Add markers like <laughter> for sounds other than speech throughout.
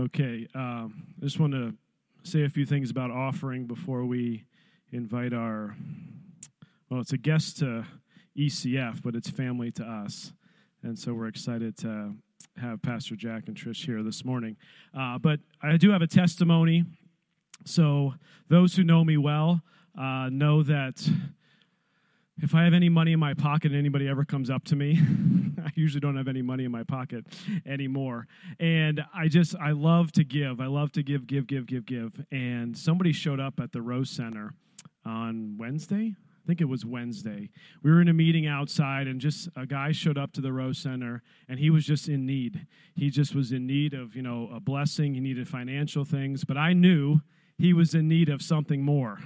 Okay, um, I just want to say a few things about offering before we invite our, well, it's a guest to ECF, but it's family to us. And so we're excited to have Pastor Jack and Trish here this morning. Uh, but I do have a testimony. So those who know me well uh, know that if I have any money in my pocket and anybody ever comes up to me, <laughs> <laughs> I usually don't have any money in my pocket anymore. And I just, I love to give. I love to give, give, give, give, give. And somebody showed up at the Rose Center on Wednesday. I think it was Wednesday. We were in a meeting outside, and just a guy showed up to the Rose Center, and he was just in need. He just was in need of, you know, a blessing. He needed financial things, but I knew he was in need of something more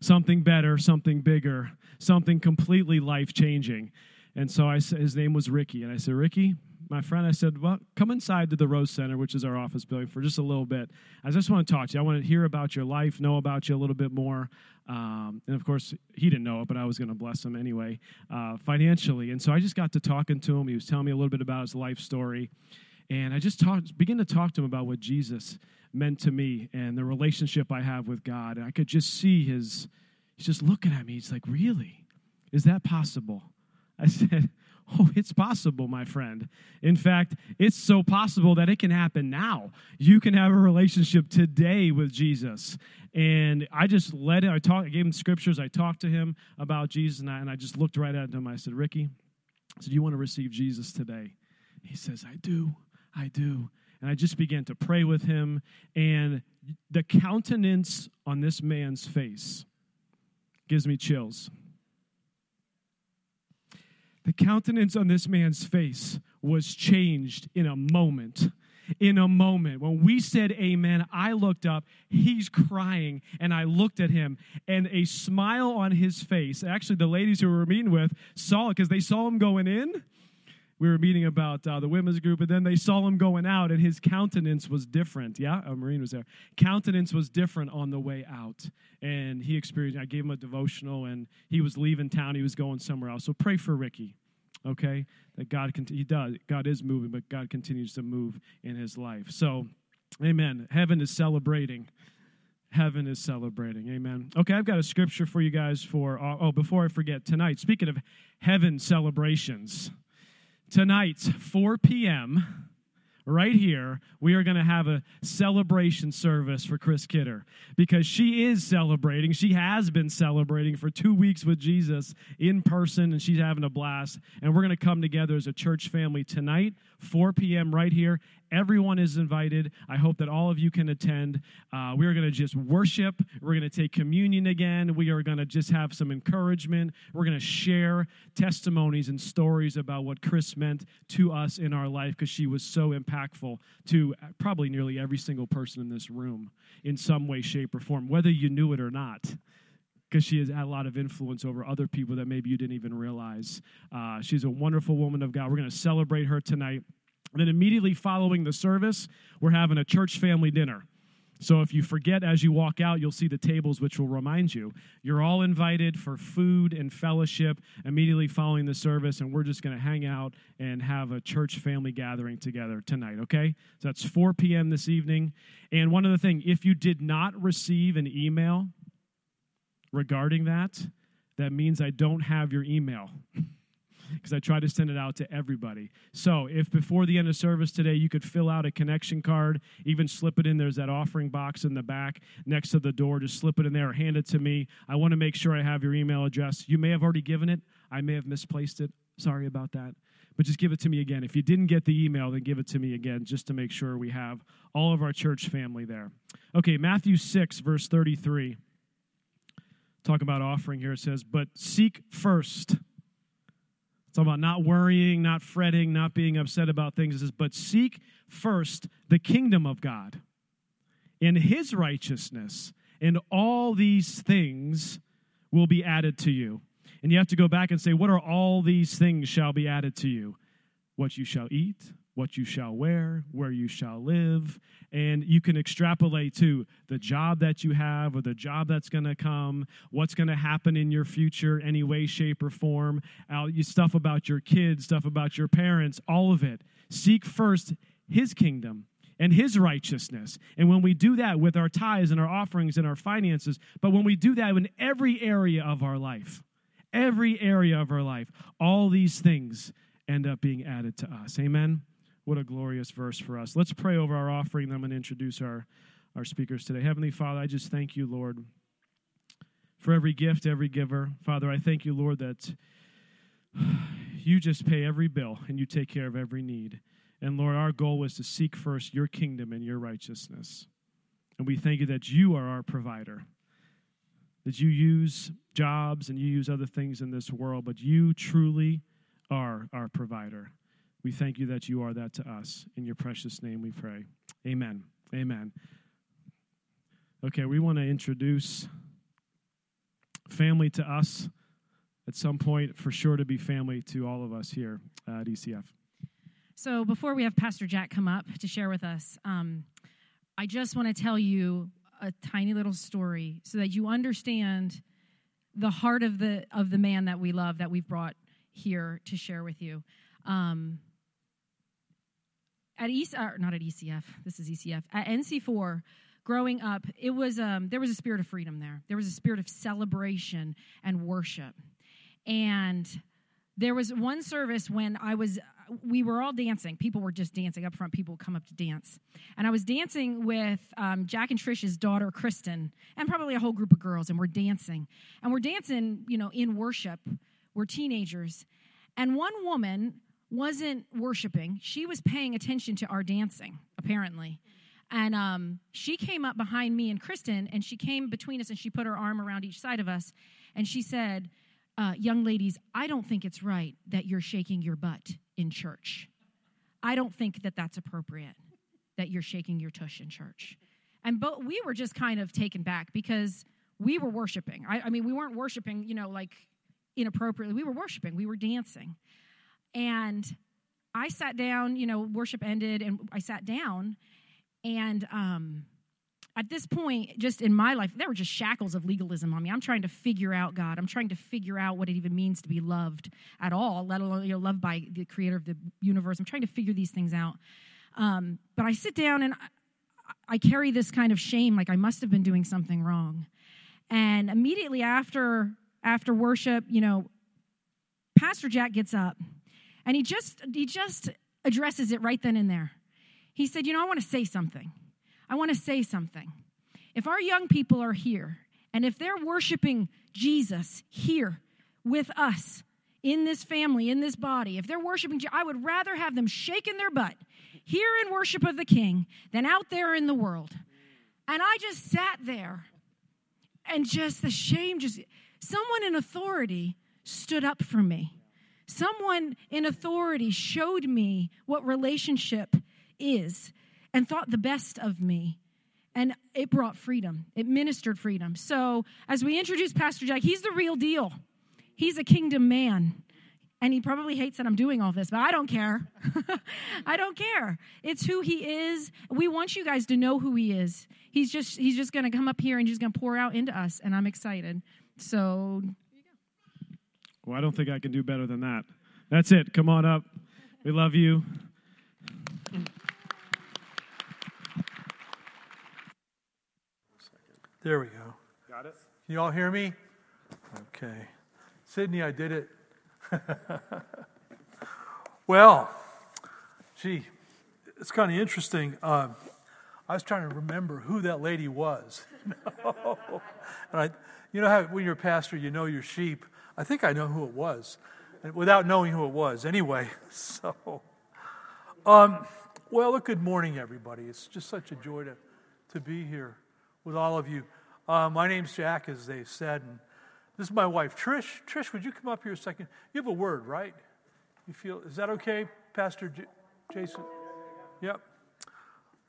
something better, something bigger, something completely life changing. And so I said, his name was Ricky. And I said, Ricky, my friend, I said, well, come inside to the Rose Center, which is our office building, for just a little bit. I just want to talk to you. I want to hear about your life, know about you a little bit more. Um, and of course, he didn't know it, but I was going to bless him anyway, uh, financially. And so I just got to talking to him. He was telling me a little bit about his life story. And I just began to talk to him about what Jesus meant to me and the relationship I have with God. And I could just see his, he's just looking at me. He's like, Really? Is that possible? I said, <laughs> Oh, it's possible, my friend. In fact, it's so possible that it can happen now. You can have a relationship today with Jesus. And I just let it, I talked, I gave him scriptures, I talked to him about Jesus, and I, and I just looked right at him. I said, Ricky, I said, Do you want to receive Jesus today? He says, I do. I do. And I just began to pray with him, and the countenance on this man's face gives me chills. The countenance on this man's face was changed in a moment. In a moment. When we said amen, I looked up, he's crying, and I looked at him, and a smile on his face. Actually, the ladies who we were meeting with saw it because they saw him going in we were meeting about uh, the women's group, and then they saw him going out, and his countenance was different. Yeah, a Marine was there. Countenance was different on the way out, and he experienced. I gave him a devotional, and he was leaving town. He was going somewhere else. So pray for Ricky, okay? That God can. he does. God is moving, but God continues to move in his life. So, Amen. Heaven is celebrating heaven is celebrating. Amen. Okay, I've got a scripture for you guys for, oh, before I forget, tonight, speaking of heaven celebrations, tonight, 4 p.m., right here, we are going to have a celebration service for Chris Kidder because she is celebrating. She has been celebrating for two weeks with Jesus in person, and she's having a blast. And we're going to come together as a church family tonight, 4 p.m., right here. Everyone is invited. I hope that all of you can attend. Uh, we are going to just worship. We're going to take communion again. We are going to just have some encouragement. We're going to share testimonies and stories about what Chris meant to us in our life because she was so impactful to probably nearly every single person in this room in some way, shape, or form, whether you knew it or not because she has had a lot of influence over other people that maybe you didn't even realize. Uh, she's a wonderful woman of God. We're going to celebrate her tonight. And then immediately following the service, we're having a church family dinner. So if you forget as you walk out, you'll see the tables which will remind you. You're all invited for food and fellowship immediately following the service, and we're just going to hang out and have a church family gathering together tonight, okay? So that's 4 p.m. this evening. And one other thing if you did not receive an email regarding that, that means I don't have your email. <laughs> because I try to send it out to everybody. So, if before the end of service today you could fill out a connection card, even slip it in, there's that offering box in the back next to the door. Just slip it in there or hand it to me. I want to make sure I have your email address. You may have already given it, I may have misplaced it. Sorry about that. But just give it to me again. If you didn't get the email, then give it to me again just to make sure we have all of our church family there. Okay, Matthew 6, verse 33. Talk about offering here. It says, But seek first it's all about not worrying, not fretting, not being upset about things. It says, but seek first the kingdom of God and his righteousness, and all these things will be added to you. And you have to go back and say, What are all these things shall be added to you? What you shall eat, what you shall wear, where you shall live. And you can extrapolate to the job that you have or the job that's going to come, what's going to happen in your future, any way, shape, or form, stuff about your kids, stuff about your parents, all of it. Seek first his kingdom and his righteousness. And when we do that with our tithes and our offerings and our finances, but when we do that in every area of our life, every area of our life, all these things end up being added to us. Amen. What a glorious verse for us. Let's pray over our offering. Then I'm going to introduce our, our speakers today. Heavenly Father, I just thank you, Lord, for every gift, every giver. Father, I thank you, Lord, that <sighs> you just pay every bill and you take care of every need. And Lord, our goal was to seek first your kingdom and your righteousness. And we thank you that you are our provider, that you use jobs and you use other things in this world, but you truly are our provider. We thank you that you are that to us. In your precious name we pray. Amen. Amen. Okay, we want to introduce family to us at some point, for sure to be family to all of us here at ECF. So before we have Pastor Jack come up to share with us, um, I just want to tell you a tiny little story so that you understand the heart of the of the man that we love that we've brought here to share with you. Um, at EC, not at ECF, this is ECF, at NC4, growing up, it was um, there was a spirit of freedom there. There was a spirit of celebration and worship. And there was one service when I was we were all dancing. People were just dancing up front. People come up to dance. And I was dancing with um, Jack and Trish's daughter, Kristen, and probably a whole group of girls, and we're dancing. And we're dancing, you know, in worship. We're teenagers. And one woman wasn't worshiping, she was paying attention to our dancing, apparently. And um, she came up behind me and Kristen, and she came between us and she put her arm around each side of us. And she said, uh, Young ladies, I don't think it's right that you're shaking your butt in church. I don't think that that's appropriate, that you're shaking your tush in church. And but we were just kind of taken back because we were worshiping. I, I mean, we weren't worshiping, you know, like inappropriately. We were worshiping, we were dancing. And I sat down, you know, worship ended, and I sat down. And um, at this point, just in my life, there were just shackles of legalism on me. I'm trying to figure out God. I'm trying to figure out what it even means to be loved at all, let alone, you know, loved by the creator of the universe. I'm trying to figure these things out. Um, but I sit down and I, I carry this kind of shame, like I must have been doing something wrong. And immediately after after worship, you know, Pastor Jack gets up and he just he just addresses it right then and there. He said, "You know, I want to say something. I want to say something. If our young people are here and if they're worshiping Jesus here with us in this family, in this body, if they're worshiping, I would rather have them shaking their butt here in worship of the King than out there in the world." And I just sat there and just the shame just someone in authority stood up for me Someone in authority showed me what relationship is and thought the best of me. And it brought freedom, it ministered freedom. So, as we introduce Pastor Jack, he's the real deal. He's a kingdom man. And he probably hates that I'm doing all this, but I don't care. <laughs> I don't care. It's who he is. We want you guys to know who he is. He's just he's just going to come up here and he's going to pour out into us and I'm excited. So well, I don't think I can do better than that. That's it. Come on up. We love you. There we go. Got it? Can you all hear me? Okay. Sydney, I did it. <laughs> well, gee, it's kind of interesting. Uh, I was trying to remember who that lady was. <laughs> and I, you know how when you're a pastor, you know your sheep. I think I know who it was, without knowing who it was. Anyway, <laughs> so, um, well, good morning, everybody. It's just such a joy to, to be here with all of you. Uh, my name's Jack, as they said, and this is my wife, Trish. Trish, would you come up here a second? You have a word, right? You feel, is that okay, Pastor J- Jason? Yep.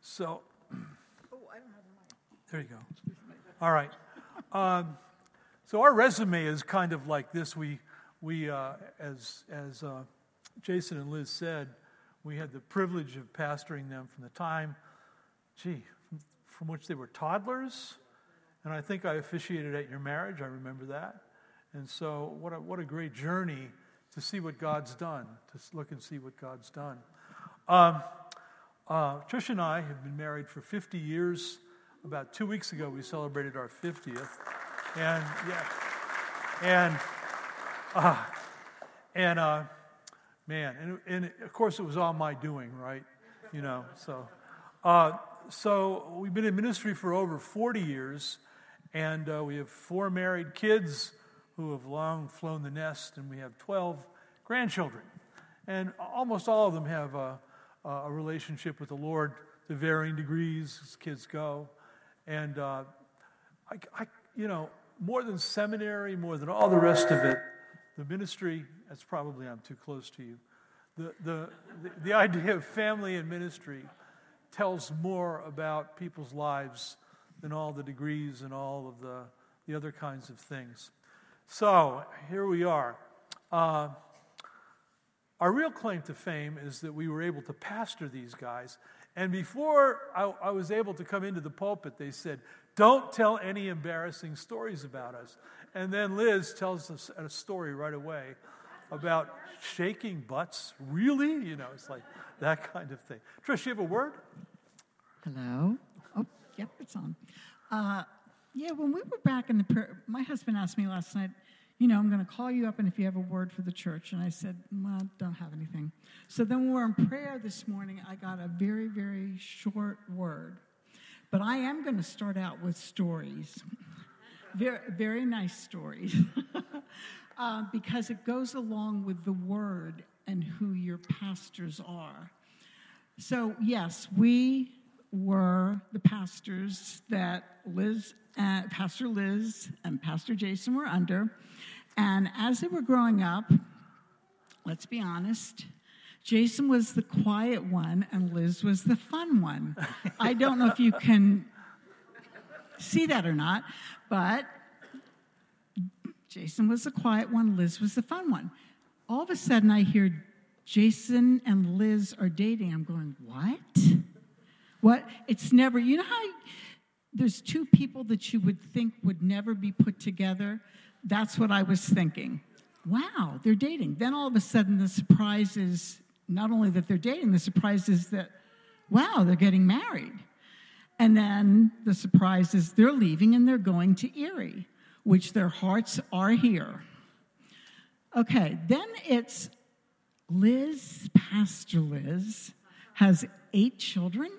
So, <clears throat> there you go. All right. Um, so our resume is kind of like this. We, we uh, as, as uh, Jason and Liz said, we had the privilege of pastoring them from the time, gee, from which they were toddlers. And I think I officiated at your marriage. I remember that. And so, what a, what a great journey to see what God's done, to look and see what God's done. Um, Uh, Trish and I have been married for 50 years. About two weeks ago, we celebrated our 50th. And, yeah. And, uh, and, uh, man, and, and of course, it was all my doing, right? You know, so. Uh, so we've been in ministry for over 40 years, and uh, we have four married kids who have long flown the nest, and we have 12 grandchildren. And almost all of them have a, a relationship with the Lord to varying degrees as kids go. And uh, I, I, you know, more than seminary, more than all the rest of it, the ministry, that's probably I'm too close to you. The, the, the, idea of family and ministry tells more about people's lives than all the degrees and all of the, the other kinds of things. So here we are. Uh, our real claim to fame is that we were able to pastor these guys. And before I, I, was able to come into the pulpit, they said, Don't tell any embarrassing stories about us. And then Liz tells us a story right away about shaking butts. Really? You know, it's like that kind of thing. Trish, you have a word? Hello. Oh, yep, it's on. Uh, yeah, when we were back in the prayer, my husband asked me last night, you know, I'm going to call you up and if you have a word for the church. And I said, well, don't have anything. So then when we were in prayer this morning, I got a very, very short word. But I am going to start out with stories. Very, very nice stories. <laughs> uh, because it goes along with the word and who your pastors are. So, yes, we were the pastors that Liz, uh, Pastor Liz and Pastor Jason were under. And as they were growing up, let's be honest, Jason was the quiet one and Liz was the fun one. I don't know if you can see that or not, but Jason was the quiet one, Liz was the fun one. All of a sudden, I hear Jason and Liz are dating. I'm going, what? What? It's never, you know how there's two people that you would think would never be put together? That's what I was thinking. Wow, they're dating. Then all of a sudden, the surprise is not only that they're dating, the surprise is that, wow, they're getting married. And then the surprise is they're leaving and they're going to Erie, which their hearts are here. Okay, then it's Liz, Pastor Liz, has eight children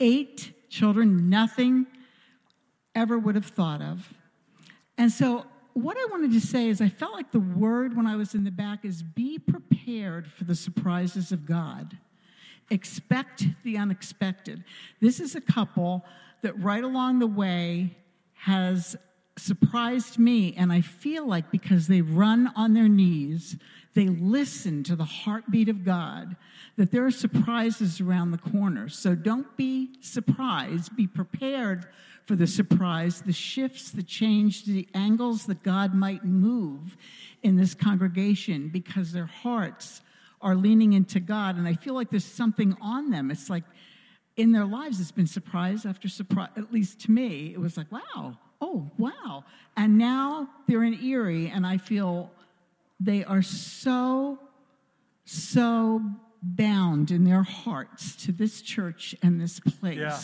eight children, nothing ever would have thought of. And so, what I wanted to say is, I felt like the word when I was in the back is be prepared for the surprises of God. Expect the unexpected. This is a couple that right along the way has surprised me, and I feel like because they run on their knees, they listen to the heartbeat of God, that there are surprises around the corner. So don't be surprised. Be prepared for the surprise, the shifts, the change, the angles that God might move in this congregation because their hearts are leaning into God. And I feel like there's something on them. It's like in their lives, it's been surprise after surprise, at least to me. It was like, wow, oh, wow. And now they're in Erie, and I feel they are so, so bound in their hearts to this church and this place yeah.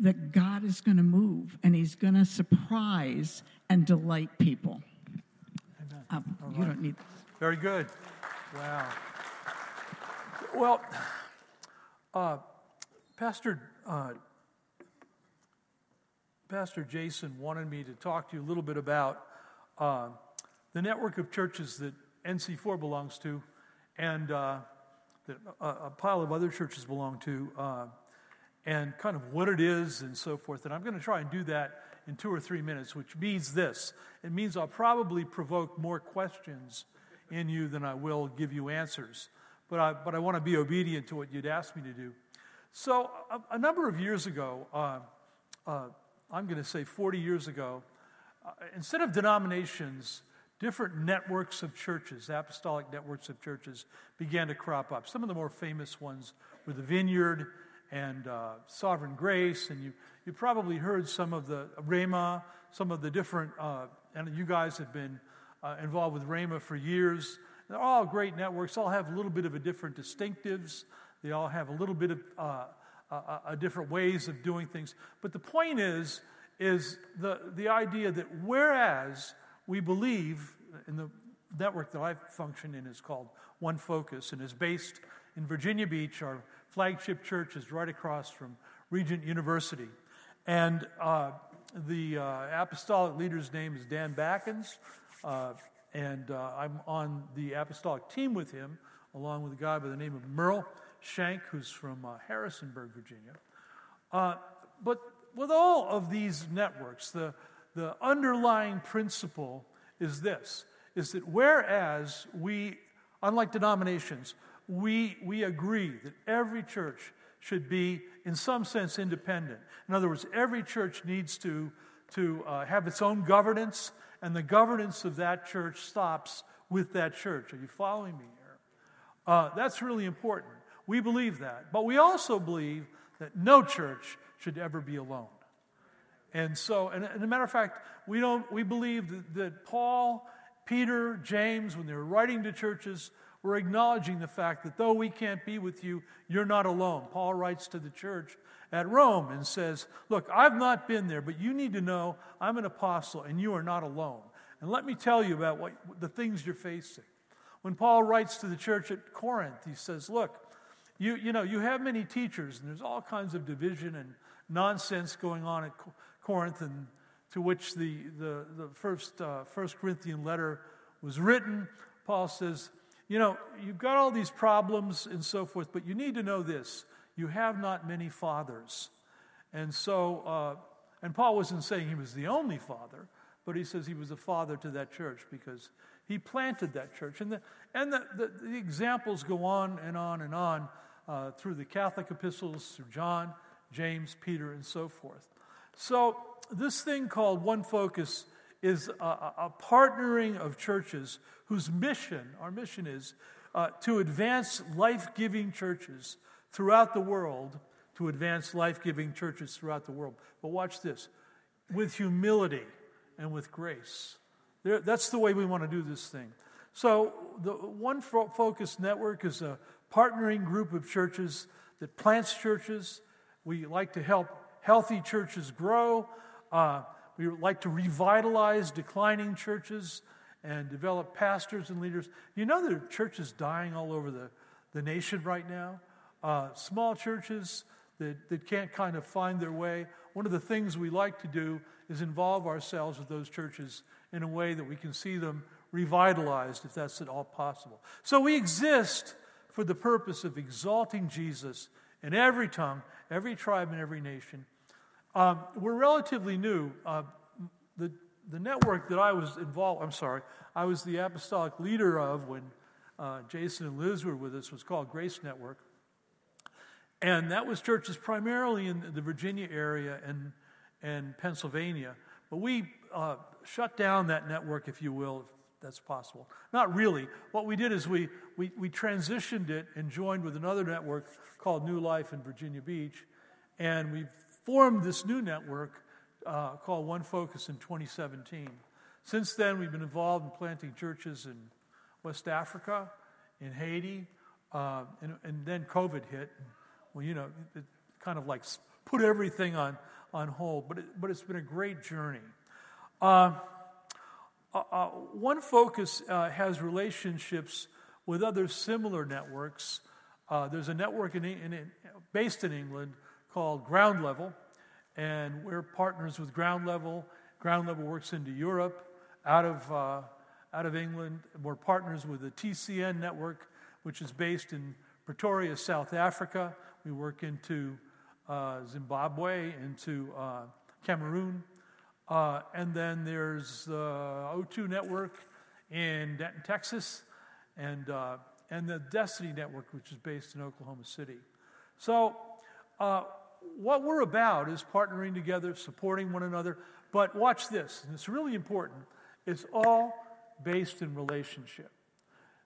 that God is going to move and He's going to surprise and delight people. Um, you don't need. Very good. Wow. Well, uh, Pastor uh, Pastor Jason wanted me to talk to you a little bit about uh, the network of churches that NC4 belongs to and uh, that a, a, pile of other churches belong to, uh, and kind of what it is and so forth. And I'm going to try and do that in two or three minutes, which means this it means I'll probably provoke more questions in you than I will give you answers. But I, but I want to be obedient to what you'd asked me to do. So, a, a number of years ago, uh, uh I'm going to say 40 years ago, uh, instead of denominations, different networks of churches, apostolic networks of churches, began to crop up. Some of the more famous ones were the Vineyard and uh, Sovereign Grace, and you, you probably heard some of the Rhema, some of the different, uh, and you guys have been uh, involved with Rhema for years. They're all great networks, all have a little bit of a different distinctives. They all have a little bit of uh, uh, different ways of doing things. But the point is, is the, the idea that whereas we believe in the network that I function in is called One Focus and is based in Virginia Beach. Our flagship church is right across from Regent University. And uh, the uh, apostolic leader's name is Dan Backens. Uh, and uh, I'm on the apostolic team with him, along with a guy by the name of Merle Shank, who's from uh, Harrisonburg, Virginia. Uh, but with all of these networks, the, the underlying principle is this is that whereas we, unlike denominations, we, we agree that every church should be, in some sense, independent. In other words, every church needs to, to uh, have its own governance, and the governance of that church stops with that church. Are you following me here? Uh, that's really important. We believe that. But we also believe that no church should ever be alone. And so, and, and a matter of fact, we don't we believe that, that Paul, Peter, James, when they were writing to churches, were acknowledging the fact that though we can't be with you, you're not alone. Paul writes to the church at Rome and says, Look, I've not been there, but you need to know I'm an apostle and you are not alone. And let me tell you about what, the things you're facing. When Paul writes to the church at Corinth, he says, Look, you, you know, you have many teachers, and there's all kinds of division and nonsense going on at Corinth, and to which the, the, the first, uh, first Corinthian letter was written. Paul says, You know, you've got all these problems and so forth, but you need to know this you have not many fathers. And so, uh, and Paul wasn't saying he was the only father, but he says he was a father to that church because he planted that church. And the, and the, the, the examples go on and on and on uh, through the Catholic epistles, through John, James, Peter, and so forth. So, this thing called One Focus is a, a partnering of churches whose mission, our mission is uh, to advance life giving churches throughout the world, to advance life giving churches throughout the world. But watch this with humility and with grace. There, that's the way we want to do this thing. So, the One Focus Network is a partnering group of churches that plants churches. We like to help healthy churches grow. Uh, we like to revitalize declining churches and develop pastors and leaders. You know, there are churches dying all over the, the nation right now. Uh, small churches that, that can't kind of find their way. One of the things we like to do is involve ourselves with those churches in a way that we can see them revitalized, if that's at all possible. So we exist for the purpose of exalting Jesus in every tongue, every tribe, and every nation. Um, we're relatively new. Uh, the, the network that I was involved, I'm sorry, I was the apostolic leader of when uh, Jason and Liz were with us, was called Grace Network. And that was churches primarily in the Virginia area and, and Pennsylvania. But we uh, shut down that network, if you will, that's possible. Not really. What we did is we, we, we transitioned it and joined with another network called New Life in Virginia Beach. And we formed this new network uh, called One Focus in 2017. Since then, we've been involved in planting churches in West Africa, in Haiti, uh, and, and, then COVID hit. Well, you know, it kind of like put everything on, on hold, but, it, but it's been a great journey. Uh, uh, uh, one Focus uh, has relationships with other similar networks. Uh, there's a network in, in, based in England called Ground Level, and we're partners with Ground Level. Ground Level works into Europe, out of, uh, out of England. We're partners with the TCN network, which is based in Pretoria, South Africa. We work into uh, Zimbabwe, into Cameroon. Uh, and then there's the O2 network in Denton, Texas, and, uh, and the Destiny network, which is based in Oklahoma City. So, uh, what we're about is partnering together, supporting one another. But watch this, and it's really important. It's all based in relationship.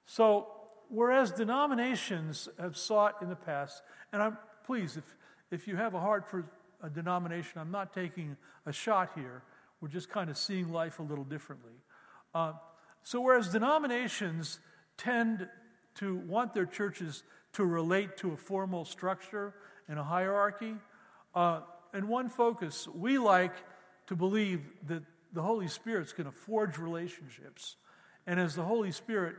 So, whereas denominations have sought in the past, and I'm please, if, if you have a heart for a denomination, I'm not taking a shot here. We're just kind of seeing life a little differently. Uh, so, whereas denominations tend to want their churches to relate to a formal structure and a hierarchy. Uh, and one focus, we like to believe that the Holy Spirit's going to forge relationships. And as the Holy Spirit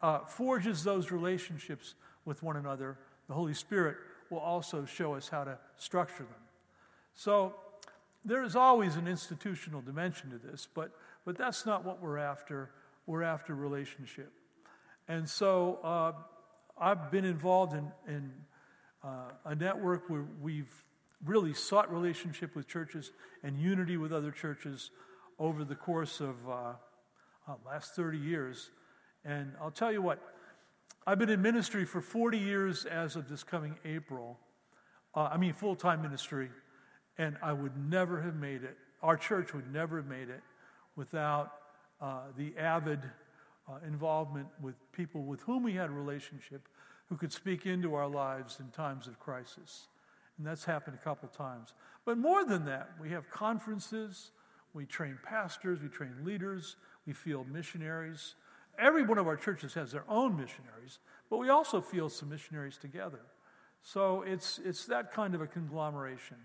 uh, forges those relationships with one another, the Holy Spirit will also show us how to structure them. So there is always an institutional dimension to this, but, but that's not what we're after. We're after relationship. And so uh, I've been involved in, in uh, a network where we've really sought relationship with churches and unity with other churches over the course of uh, uh, last 30 years. And I'll tell you what, I've been in ministry for 40 years as of this coming April. Uh, I mean, full time ministry. And I would never have made it, our church would never have made it without uh, the avid uh, involvement with people with whom we had a relationship who could speak into our lives in times of crisis. And that's happened a couple of times. But more than that, we have conferences, we train pastors, we train leaders, we field missionaries. Every one of our churches has their own missionaries, but we also field some missionaries together. So it's, it's that kind of a conglomeration.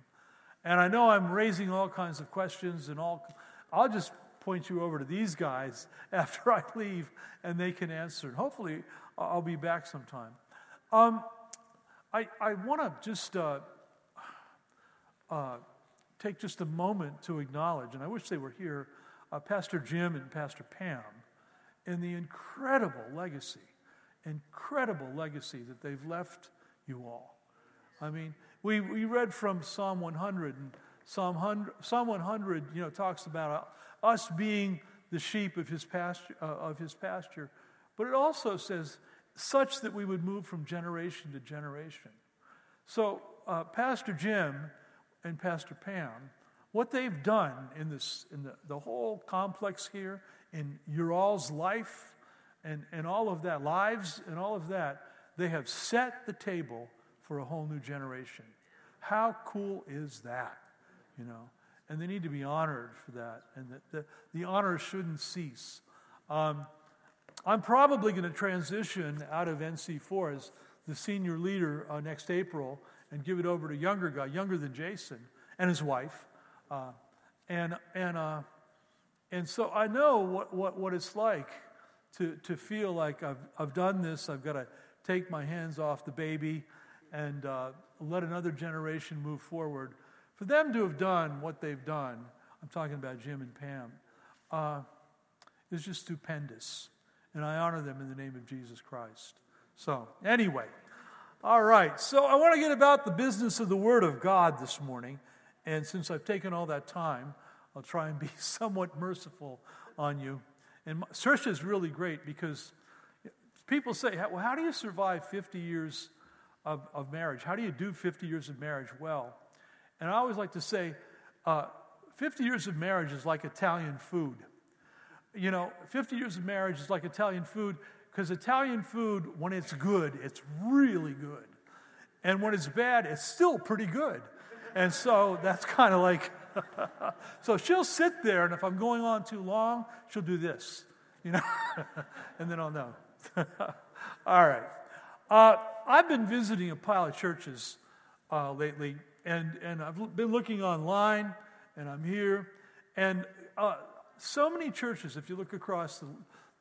And I know I'm raising all kinds of questions, and all. I'll just point you over to these guys <laughs> after I leave, and they can answer. And hopefully, I'll be back sometime. Um, I, I want to just uh, uh, take just a moment to acknowledge, and I wish they were here, uh, Pastor Jim and Pastor Pam, and the incredible legacy, incredible legacy that they've left you all. I mean, we, we read from Psalm 100, and Psalm 100, Psalm 100 you know, talks about uh, us being the sheep of his, pasture, uh, of his pasture, but it also says, such that we would move from generation to generation. So, uh, Pastor Jim and Pastor Pam, what they've done in, this, in the, the whole complex here, in your all's life and, and all of that, lives and all of that, they have set the table for a whole new generation. How cool is that? You know, and they need to be honored for that, and the, the, the honor shouldn't cease. Um, I'm probably going to transition out of NC4 as the senior leader uh, next April and give it over to a younger guy, younger than Jason, and his wife. Uh, and, and, uh, and so I know what, what, what it's like to, to feel like I've, I've done this. I've got to take my hands off the baby and uh, let another generation move forward. For them to have done what they've done, I'm talking about Jim and Pam, uh, is just stupendous. And I honor them in the name of Jesus Christ. So, anyway. All right, so I want to get about the business of the Word of God this morning. And since I've taken all that time, I'll try and be <laughs> somewhat merciful on you. And Sersha is really great because people say, well, how do you survive 50 years of, of marriage? How do you do 50 years of marriage well? And I always like to say, uh, 50 years of marriage is like Italian food. You know, 50 years of marriage is like Italian food because Italian food, when it's good, it's really good. And when it's bad, it's still pretty good. And so that's kind of like, <laughs> so she'll sit there, and if I'm going on too long, she'll do this, you know, <laughs> and then I'll know. <laughs> All right. Uh, I've been visiting a pile of churches uh, lately, and, and I've been looking online, and I'm here, and uh, so many churches, if you look across the,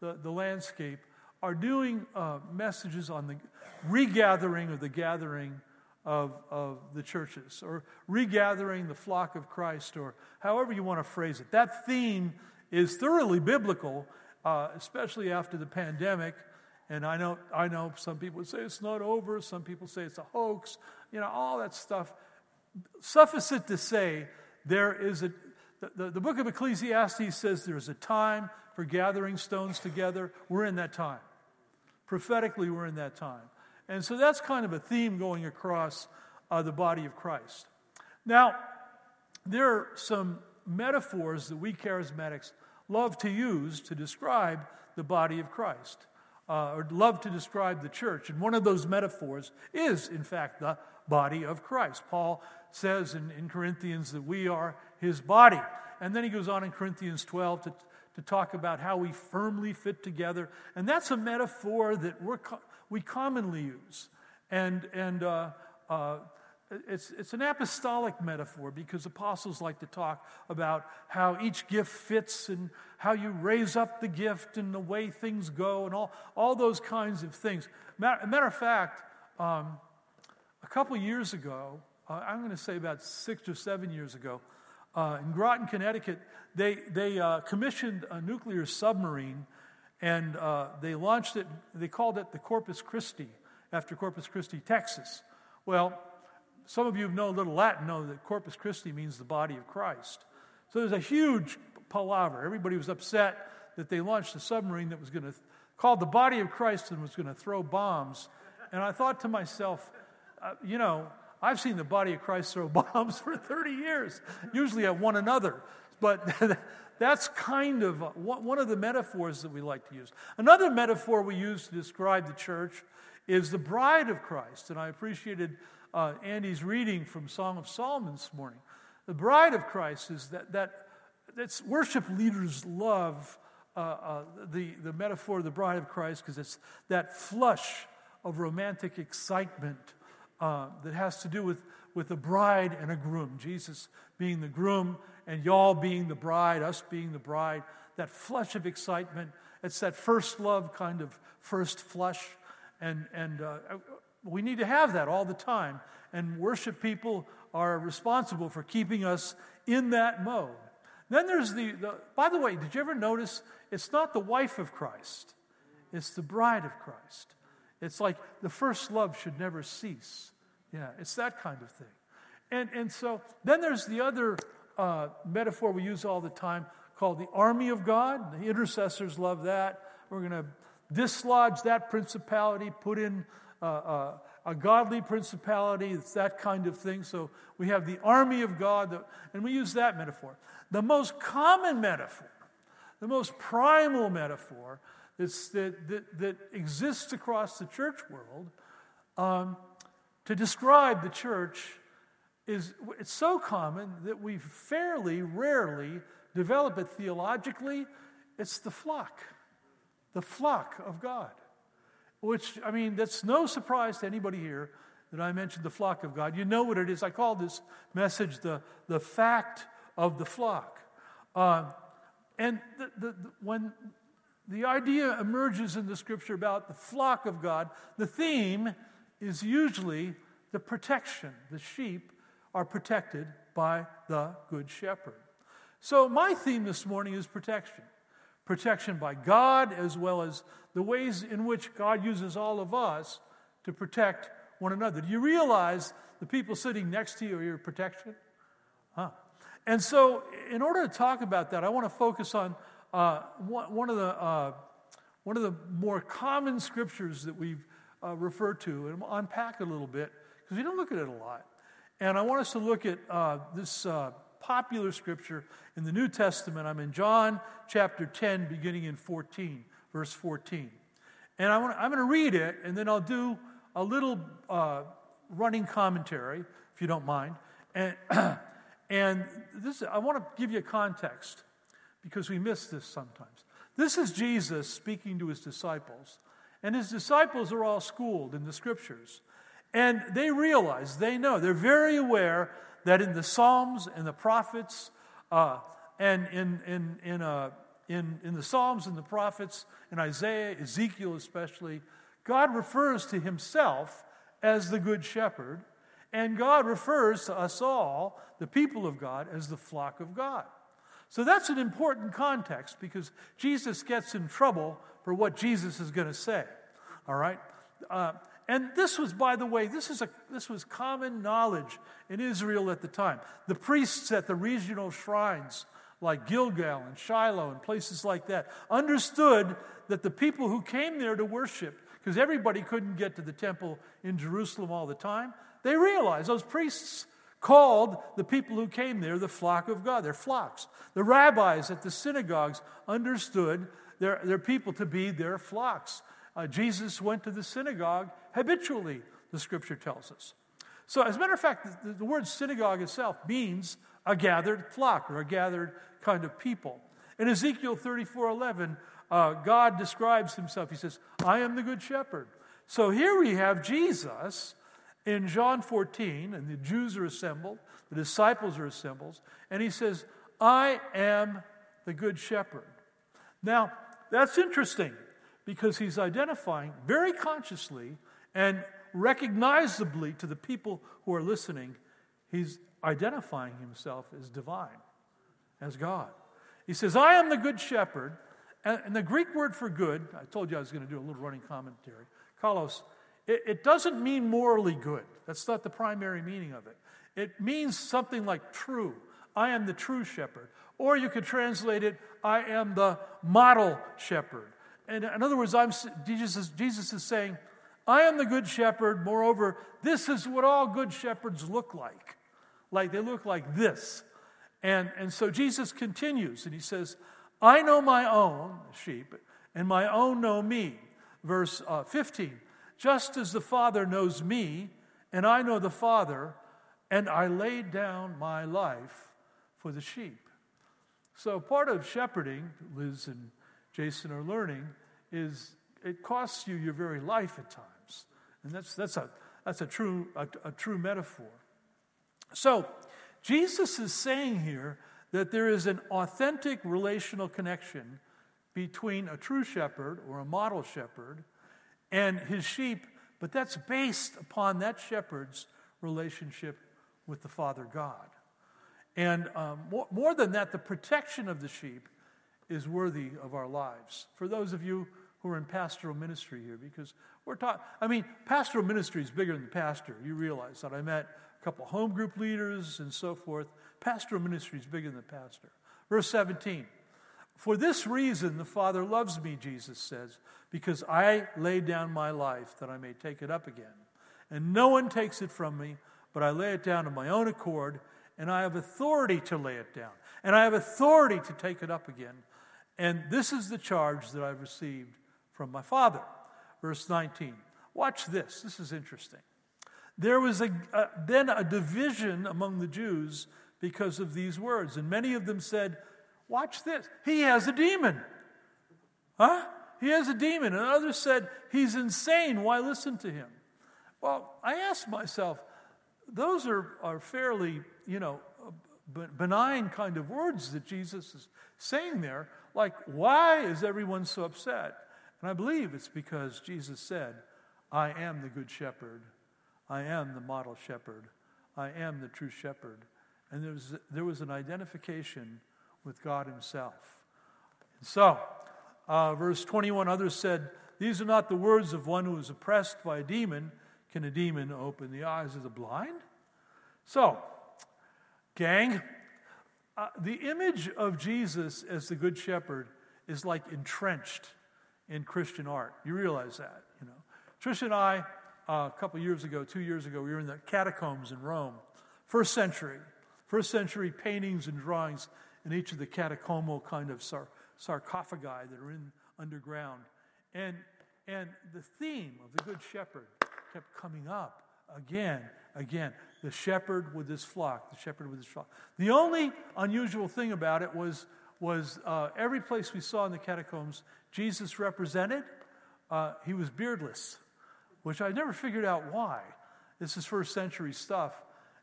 the, the landscape, are doing uh, messages on the regathering or the gathering of, of the churches, or regathering the flock of Christ, or however you want to phrase it. That theme is thoroughly biblical, uh, especially after the pandemic. And I know, I know some people say it's not over, some people say it's a hoax, you know, all that stuff. Suffice it to say, there is a, the, the, the book of Ecclesiastes says there's a time for gathering stones together. We're in that time. Prophetically, we're in that time. And so that's kind of a theme going across uh, the body of Christ. Now, there are some metaphors that we charismatics love to use to describe the body of Christ, uh, or love to describe the church. And one of those metaphors is, in fact, the body of Christ. Paul says in, in Corinthians that we are his body. And then he goes on in Corinthians 12 to to talk about how we firmly fit together. And that's a metaphor that we're, we commonly use. And, and uh, uh, it's, it's an apostolic metaphor because apostles like to talk about how each gift fits and how you raise up the gift and the way things go and all, all those kinds of things. Matter, matter of fact, um, a couple years ago, uh, I'm going to say about six or seven years ago, uh, in Groton, Connecticut, they, they uh, commissioned a nuclear submarine and uh, they launched it, they called it the Corpus Christi, after Corpus Christi, Texas. Well, some of you who know a little Latin know that Corpus Christi means the body of Christ. So there's a huge palaver. Everybody was upset that they launched a submarine that was going to called the body of Christ and was going to throw bombs. And I thought to myself, uh, you know, I've seen the body of Christ throw <laughs> bombs for 30 years, usually at one another. But <laughs> that's kind of one of the metaphors that we like to use. Another metaphor we use to describe the church is the bride of Christ. And I appreciated uh, Andy's reading from Song of Solomon this morning. The bride of Christ is that, that that's worship leaders love uh, uh, the, the metaphor of the bride of Christ because it's that flush of romantic excitement uh, that has to do with, with a bride and a groom. Jesus being the groom and y'all being the bride, us being the bride. That flush of excitement. It's that first love kind of first flush. And, and uh, we need to have that all the time. And worship people are responsible for keeping us in that mode. Then there's the, the, by the way, did you ever notice it's not the wife of Christ, it's the bride of Christ. It's like the first love should never cease. Yeah, it's that kind of thing. And, and so then there's the other uh, metaphor we use all the time called the army of God. The intercessors love that. We're going to dislodge that principality, put in uh, uh, a godly principality. It's that kind of thing. So we have the army of God, and we use that metaphor. The most common metaphor, the most primal metaphor that, that, that exists across the church world um, to describe the church is it's so common that we fairly rarely develop it theologically. It's the flock, the flock of God. Which, I mean, that's no surprise to anybody here that I mentioned the flock of God. You know what it is. I call this message the, the fact of the flock. Uh, and the, the, the, when the idea emerges in the scripture about the flock of God, the theme is usually the protection. The sheep are protected by the Good Shepherd. So, my theme this morning is protection protection by God, as well as the ways in which God uses all of us to protect one another. Do you realize the people sitting next to you are your protection? Huh. And so, in order to talk about that, I want to focus on uh, one, of the, uh, one of the more common scriptures that we've uh, referred to and unpack it a little bit because we don't look at it a lot. And I want us to look at uh, this uh, popular scripture in the New Testament. I'm in John chapter 10, beginning in 14, verse 14. And I I'm going to read it, and then I'll do a little uh, running commentary, if you don't mind. And, <clears throat> and this, I want to give you a context because we miss this sometimes. This is Jesus speaking to his disciples, and his disciples are all schooled in the scriptures. And they realize, they know, they're very aware that in the Psalms and the prophets, uh, and in, in, in, uh, in, in the Psalms and the prophets, in Isaiah, Ezekiel especially, God refers to himself as the Good Shepherd, and God refers to us all, the people of God, as the flock of God. So that's an important context because Jesus gets in trouble for what Jesus is going to say. All right? Uh, and this was, by the way, this, is a, this was common knowledge in Israel at the time. The priests at the regional shrines, like Gilgal and Shiloh and places like that, understood that the people who came there to worship, because everybody couldn't get to the temple in Jerusalem all the time, they realized those priests called the people who came there the flock of God. They're flocks. The rabbis at the synagogues understood their, their people to be their flocks. Uh, Jesus went to the synagogue habitually, the scripture tells us. So, as a matter of fact, the, the word synagogue itself means a gathered flock or a gathered kind of people. In Ezekiel 34 11, uh, God describes himself. He says, I am the good shepherd. So here we have Jesus in John 14, and the Jews are assembled, the disciples are assembled, and he says, I am the good shepherd. Now, that's interesting because he's identifying very consciously and recognizably to the people who are listening, he's identifying himself as divine, as God. He says, I am the good shepherd. And the Greek word for good, I told you I was going to do a little running commentary. Kalos, it, it doesn't mean morally good. That's not the primary meaning of it. It means something like true. I am the true shepherd. Or you could translate it, I am the model shepherd. And in other words, I'm, Jesus, Jesus is saying, I am the good shepherd. Moreover, this is what all good shepherds look like. Like they look like this. And, and so Jesus continues and he says, I know my own sheep, and my own know me. Verse uh, 15 Just as the Father knows me, and I know the Father, and I laid down my life for the sheep. So, part of shepherding, Liz and Jason are learning, is it costs you your very life at times. And that's, that's, a, that's a, true, a, a true metaphor. So, Jesus is saying here that there is an authentic relational connection between a true shepherd or a model shepherd and his sheep, but that's based upon that shepherd's relationship with the Father God. And um, more, more than that, the protection of the sheep is worthy of our lives. For those of you who are in pastoral ministry here, because we're taught, I mean, pastoral ministry is bigger than the pastor. You realize that. I met a couple home group leaders and so forth. Pastoral ministry is bigger than the pastor. Verse 17. For this reason, the Father loves me, Jesus says, because I lay down my life that I may take it up again. And no one takes it from me, but I lay it down of my own accord, and I have authority to lay it down, and I have authority to take it up again. And this is the charge that I've received from my Father. Verse 19. Watch this. This is interesting. There was a, a, then a division among the Jews because of these words. And many of them said, Watch this. He has a demon. Huh? He has a demon. And others said, He's insane. Why listen to him? Well, I asked myself, those are, are fairly, you know, benign kind of words that Jesus is saying there. Like, why is everyone so upset? And I believe it's because Jesus said, I am the good shepherd. I am the model shepherd. I am the true shepherd. And there was, there was an identification with God Himself. And so, uh, verse 21 others said, These are not the words of one who is oppressed by a demon. Can a demon open the eyes of the blind? So, gang, uh, the image of Jesus as the Good Shepherd is like entrenched in Christian art. You realize that, you know. Trish and I, uh, a couple years ago, two years ago, we were in the catacombs in Rome, first century, first century paintings and drawings in each of the catacombal kind of sar- sarcophagi that are in underground. And, and the theme of the Good Shepherd kept coming up again, again. The shepherd with his flock, the shepherd with his flock. The only unusual thing about it was, was uh, every place we saw in the catacombs, Jesus represented, uh, he was beardless, which I never figured out why. This is first century stuff.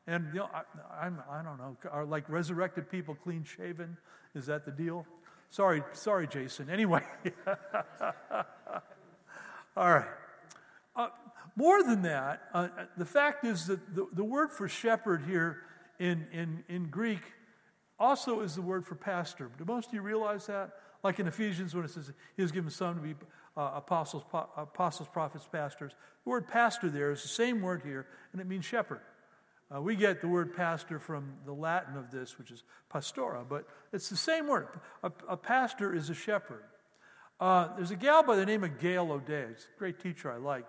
And you know, I, I'm, I don't know, are like resurrected people clean shaven? Is that the deal? Sorry, sorry, Jason. Anyway, <laughs> all right. Uh, more than that, uh, the fact is that the, the word for shepherd here in, in, in Greek also is the word for pastor. Do most of you realize that? Like in Ephesians, when it says he has given some to be uh, apostles, po- apostles, prophets, pastors. The word pastor there is the same word here, and it means shepherd. Uh, we get the word pastor from the Latin of this, which is pastora, but it's the same word. A, a pastor is a shepherd. Uh, there's a gal by the name of Gail O'Day, it's a great teacher I like.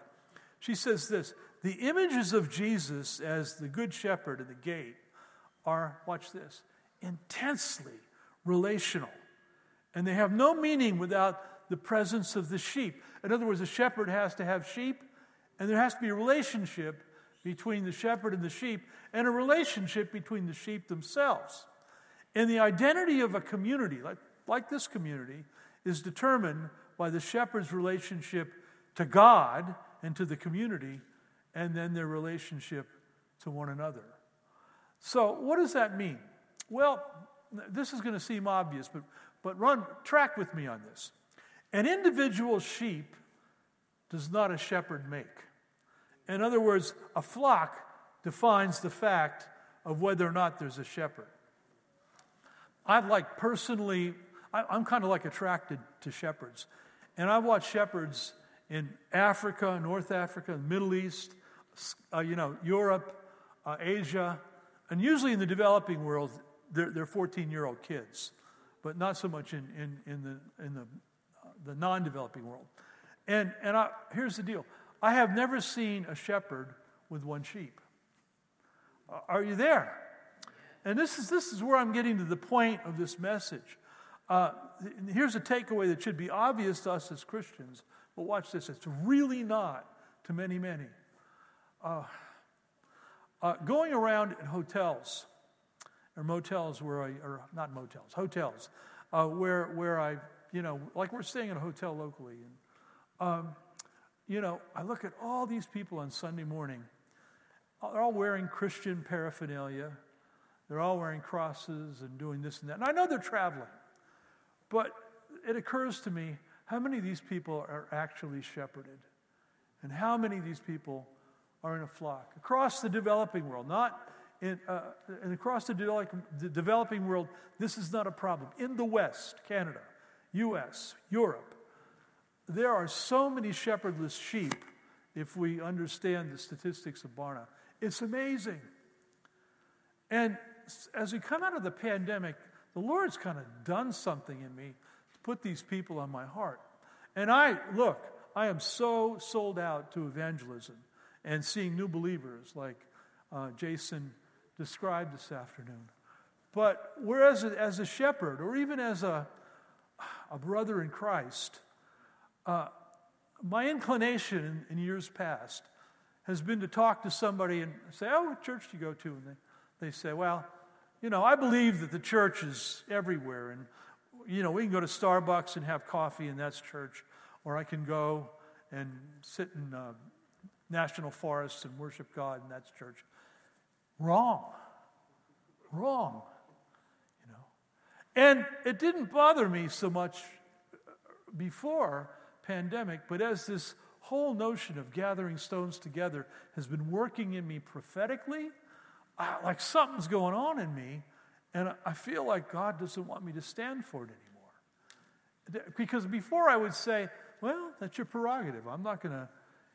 She says this The images of Jesus as the good shepherd at the gate are, watch this, intensely relational. And they have no meaning without the presence of the sheep. In other words, a shepherd has to have sheep, and there has to be a relationship between the shepherd and the sheep, and a relationship between the sheep themselves. And the identity of a community, like, like this community, is determined by the shepherd's relationship to God and to the community, and then their relationship to one another. So, what does that mean? Well, this is going to seem obvious, but, but run track with me on this. An individual sheep does not a shepherd make. In other words, a flock defines the fact of whether or not there's a shepherd. I've like personally, I'm kind of like attracted to shepherds. And I've watched shepherds in Africa, North Africa, Middle East, uh, you know, Europe, uh, Asia, and usually in the developing world, they're, they're 14 year old kids, but not so much in, in, in the, in the, uh, the non developing world. And, and I, here's the deal I have never seen a shepherd with one sheep. Uh, are you there? And this is, this is where I'm getting to the point of this message. Uh, here's a takeaway that should be obvious to us as Christians, but watch this. It's really not to many, many. Uh, uh, going around in hotels, or motels where I, or not motels, hotels, uh, where, where I, you know, like we're staying in a hotel locally. And, um, you know, I look at all these people on Sunday morning. They're all wearing Christian paraphernalia. They're all wearing crosses and doing this and that. And I know they're traveling. But it occurs to me how many of these people are actually shepherded? And how many of these people are in a flock? Across the developing world, not in, uh, and across the, de- the developing world, this is not a problem. In the West, Canada, US, Europe, there are so many shepherdless sheep if we understand the statistics of Barna. It's amazing. And as we come out of the pandemic, the Lord's kind of done something in me to put these people on my heart. And I, look, I am so sold out to evangelism and seeing new believers like uh, Jason described this afternoon. But whereas as a shepherd or even as a, a brother in Christ, uh, my inclination in, in, years past has been to talk to somebody and say, Oh, what church do you go to? And they, they say, Well, you know, I believe that the church is everywhere. And, you know, we can go to Starbucks and have coffee, and that's church. Or I can go and sit in uh, national forests and worship God, and that's church. Wrong. Wrong. You know. And it didn't bother me so much uh, before pandemic, but as this whole notion of gathering stones together has been working in me prophetically I, like something's going on in me, and I feel like God doesn't want me to stand for it anymore. Because before I would say, well, that's your prerogative. I'm not going to,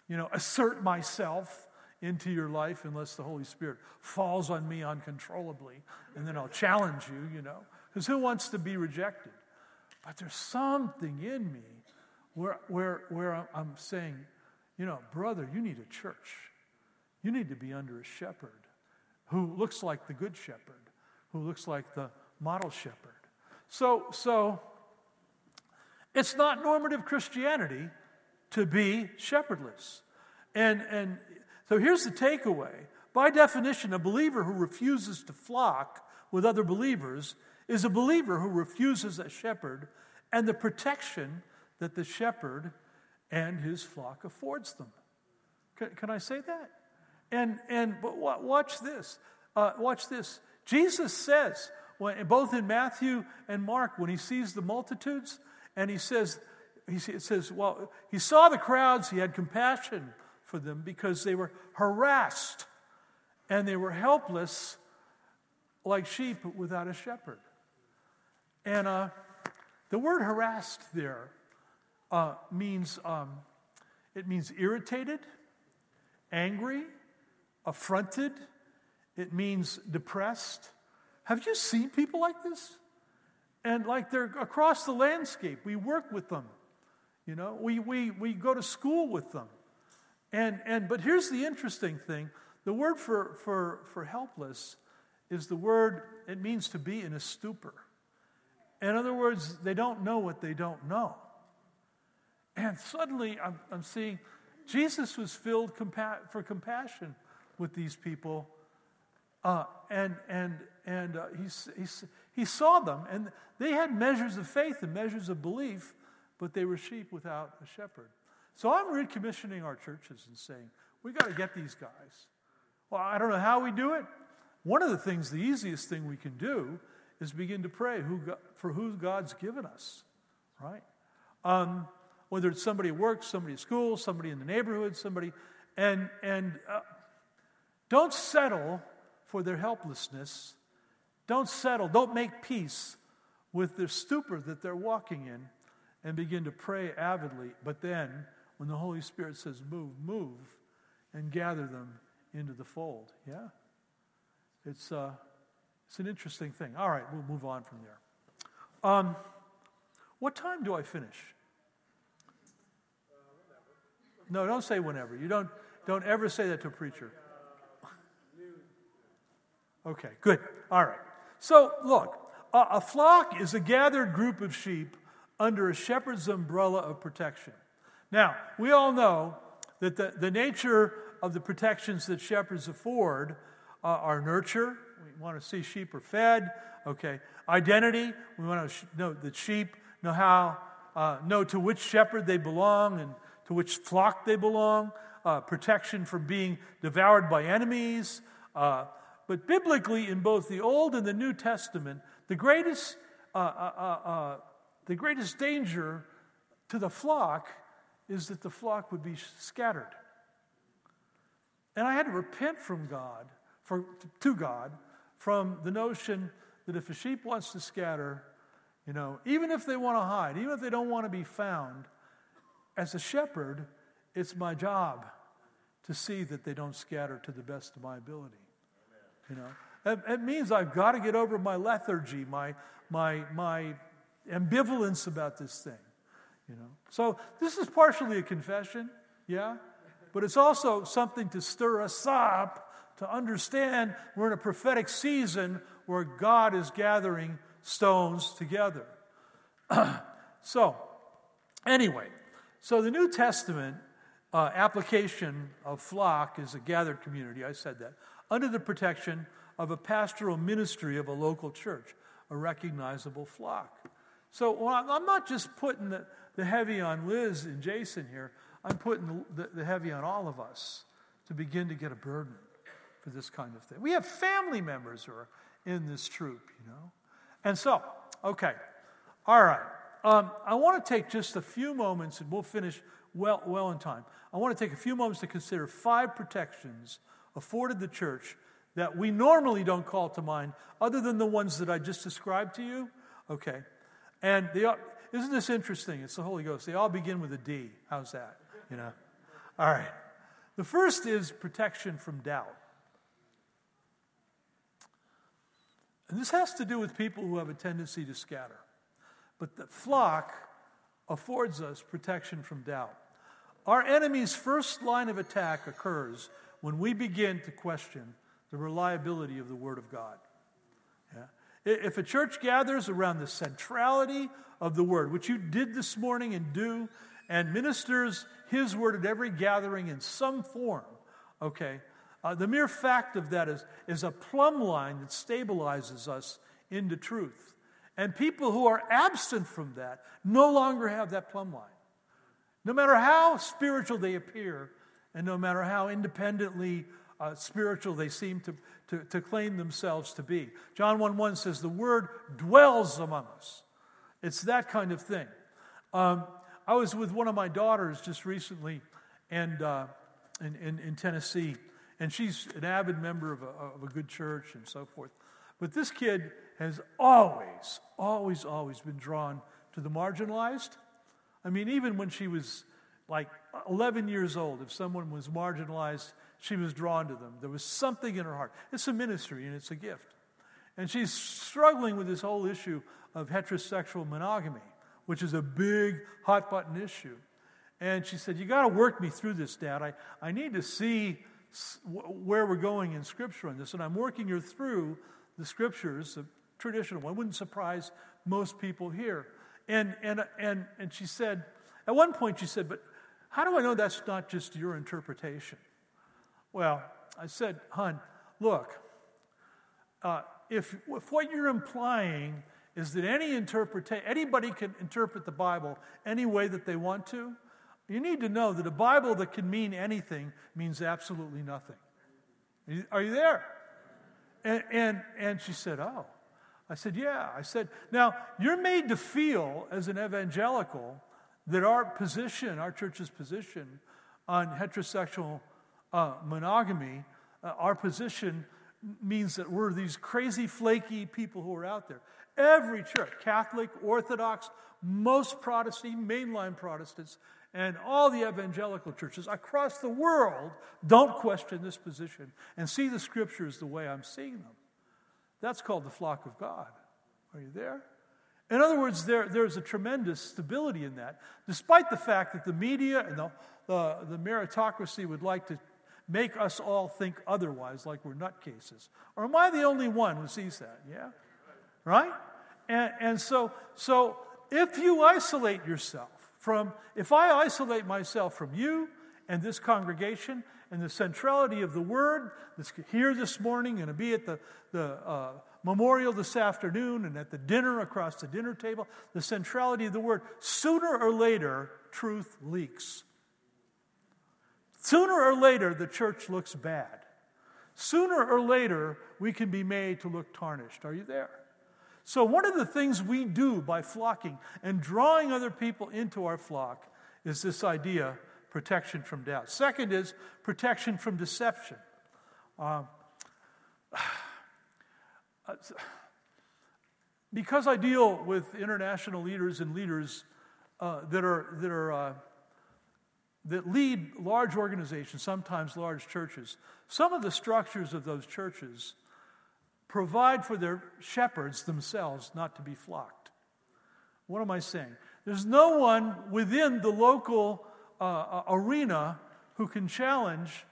you know, assert myself into your life unless the Holy Spirit falls on me uncontrollably, and then I'll challenge you, you know, because who wants to be rejected? But there's something in me where, where, where I'm saying, you know, brother, you need a church. You need to be under a shepherd who looks like the good shepherd, who looks like the model shepherd. So, so it's not normative Christianity to be shepherdless. And, and so here's the takeaway. By definition, a believer who refuses to flock with other believers is a believer who refuses a shepherd and the protection that the shepherd and his flock affords them. Can, can I say that? And, and but watch this. Uh, watch this. Jesus says, when, both in Matthew and Mark, when he sees the multitudes, and he says, he says, well, he saw the crowds, he had compassion for them because they were harassed and they were helpless like sheep without a shepherd. And uh, the word harassed there uh, means um, it means irritated, angry, affronted, it means depressed. Have you seen people like this? And like they're across the landscape. We work with them. You know, we, we, we go to school with them. And, and but here's the interesting thing the word for, for, for helpless is the word, it means to be in a stupor. In other words, they don't know what they don't know. And suddenly I'm, I'm seeing Jesus was filled compa- for compassion with these people. Uh, and and, and uh, he, he, he saw them, and they had measures of faith and measures of belief, but they were sheep without a shepherd. So I'm recommissioning our churches and saying, we got to get these guys. Well, I don't know how we do it. One of the things, the easiest thing we can do is begin to pray who for who God's given us, right? Um, whether it's somebody at work, somebody at school, somebody in the neighborhood, somebody, and and uh, don't settle for their helplessness. Don't settle. Don't make peace with their stupor that they're walking in, and begin to pray avidly. But then, when the Holy Spirit says move, move, and gather them into the fold. Yeah, it's uh, it's an interesting thing. All right, we'll move on from there. Um, what time do I finish? No, don't say whenever. You don't, don't ever say that to a preacher. Okay, good. All right. So, look, a, a flock is a gathered group of sheep under a shepherd's umbrella of protection. Now, we all know that the, the nature of the protections that shepherds afford uh, are nurture. We want to see sheep are fed. Okay. Identity. We want to know that sheep know how, uh, know to which shepherd they belong and to which flock they belong. Uh, protection from being devoured by enemies. Uh, but biblically, in both the Old and the New Testament, the greatest, uh, uh, the greatest danger to the flock is that the flock would be scattered. And I had to repent from God, for, to God, from the notion that if a sheep wants to scatter, you know, even if they want to hide, even if they don't want to be found, as a shepherd, it's my job to see that they don't scatter to the best of my ability. You know, it, it means I've got to get over my lethargy, my my my ambivalence about this thing. You know, so this is partially a confession, yeah, but it's also something to stir us up to understand we're in a prophetic season where God is gathering stones together. <clears throat> so, anyway, so the New Testament uh, application of flock is a gathered community, I said that, under the protection of a pastoral ministry of a local church, a recognizable flock. So well, I'm not just putting the, the heavy on Liz and Jason here, I'm putting the, the, the heavy on all of us to begin to get a burden for this kind of thing. We have family members who are in this troop, you know. And so, okay, all right. Um, I want to take just a few moments, and we'll finish well, well in time. I want to take a few moments to consider five protections afforded the church that we normally don't call to mind, other than the ones that I just described to you. Okay, and are, isn't this interesting? It's the Holy Ghost. They all begin with a D. How's that? You know. All right. The first is protection from doubt. And this has to do with people who have a tendency to scatter. But the flock affords us protection from doubt. Our enemy's first line of attack occurs when we begin to question the reliability of the Word of God. If a church gathers around the centrality of the Word, which you did this morning and do, and ministers His Word at every gathering in some form, okay, uh, the mere fact of that is, is a plumb line that stabilizes us into truth. And people who are absent from that no longer have that plumb line. No matter how spiritual they appear, and no matter how independently uh, spiritual they seem to, to, to, claim themselves to be. John 1 1 says, The word dwells among us. It's that kind of thing. Um, I was with one of my daughters just recently and, uh, in, in, in Tennessee, and she's an avid member of a, of a good church and so forth. But this kid has always, always, always been drawn to the marginalized. I mean, even when she was like 11 years old, if someone was marginalized, she was drawn to them. There was something in her heart. It's a ministry and it's a gift. And she's struggling with this whole issue of heterosexual monogamy, which is a big, hot button issue. And she said, You got to work me through this, Dad. I, I need to see where we're going in Scripture on this. And I'm working her through the Scriptures, the traditional one. Wouldn't surprise most people here. And, and, and, and she said, at one point, she said, But how do I know that's not just your interpretation? Well, I said, Hun, look, uh, if, if what you're implying is that any interpretation, anybody can interpret the Bible any way that they want to, You need to know that a Bible that can mean anything means absolutely nothing. Are you there? And, and, and she said, Oh. I said, Yeah. I said, Now, you're made to feel as an evangelical that our position, our church's position on heterosexual uh, monogamy, uh, our position means that we're these crazy, flaky people who are out there. Every church, Catholic, Orthodox, most Protestant, mainline Protestants, and all the evangelical churches across the world don't question this position and see the scriptures the way I'm seeing them. That's called the flock of God. Are you there? In other words, there, there's a tremendous stability in that, despite the fact that the media and the, the, the meritocracy would like to make us all think otherwise, like we're nutcases. Or am I the only one who sees that? Yeah? Right? And, and so, so if you isolate yourself from, if I isolate myself from you and this congregation and the centrality of the word that's here this morning and to be at the, the uh, memorial this afternoon and at the dinner across the dinner table, the centrality of the word, sooner or later, truth leaks. Sooner or later, the church looks bad. Sooner or later, we can be made to look tarnished. Are you there? So, one of the things we do by flocking and drawing other people into our flock is this idea protection from doubt. Second is protection from deception. Uh, <sighs> because I deal with international leaders and leaders uh, that are, that are uh, that lead large organizations, sometimes large churches, some of the structures of those churches provide for their shepherds themselves not to be flocked. What am I saying? There's no one within the local uh, uh arena who can challenge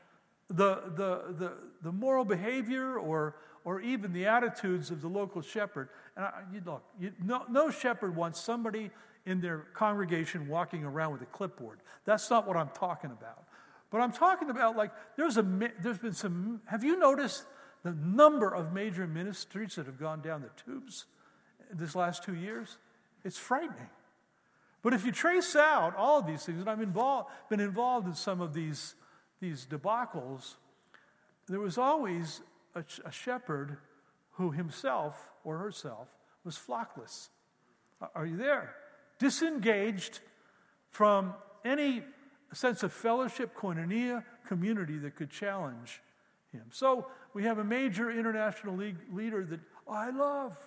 the, the, the, the, moral behavior or, or even the attitudes of the local shepherd. And I, you look, you, no, no shepherd wants somebody in their congregation walking around with a clipboard. That's not what I'm talking about. But I'm talking about like there's a there's been some. Have you noticed the number of major ministries that have gone down the tubes this last two years? It's frightening. But if you trace out all of these things, and I've involved, been involved in some of these, these debacles, there was always a, a shepherd who himself or herself was flockless. Are you there? disengaged from any sense of fellowship, koinonia, community that could challenge him. So we have a major international league leader that I love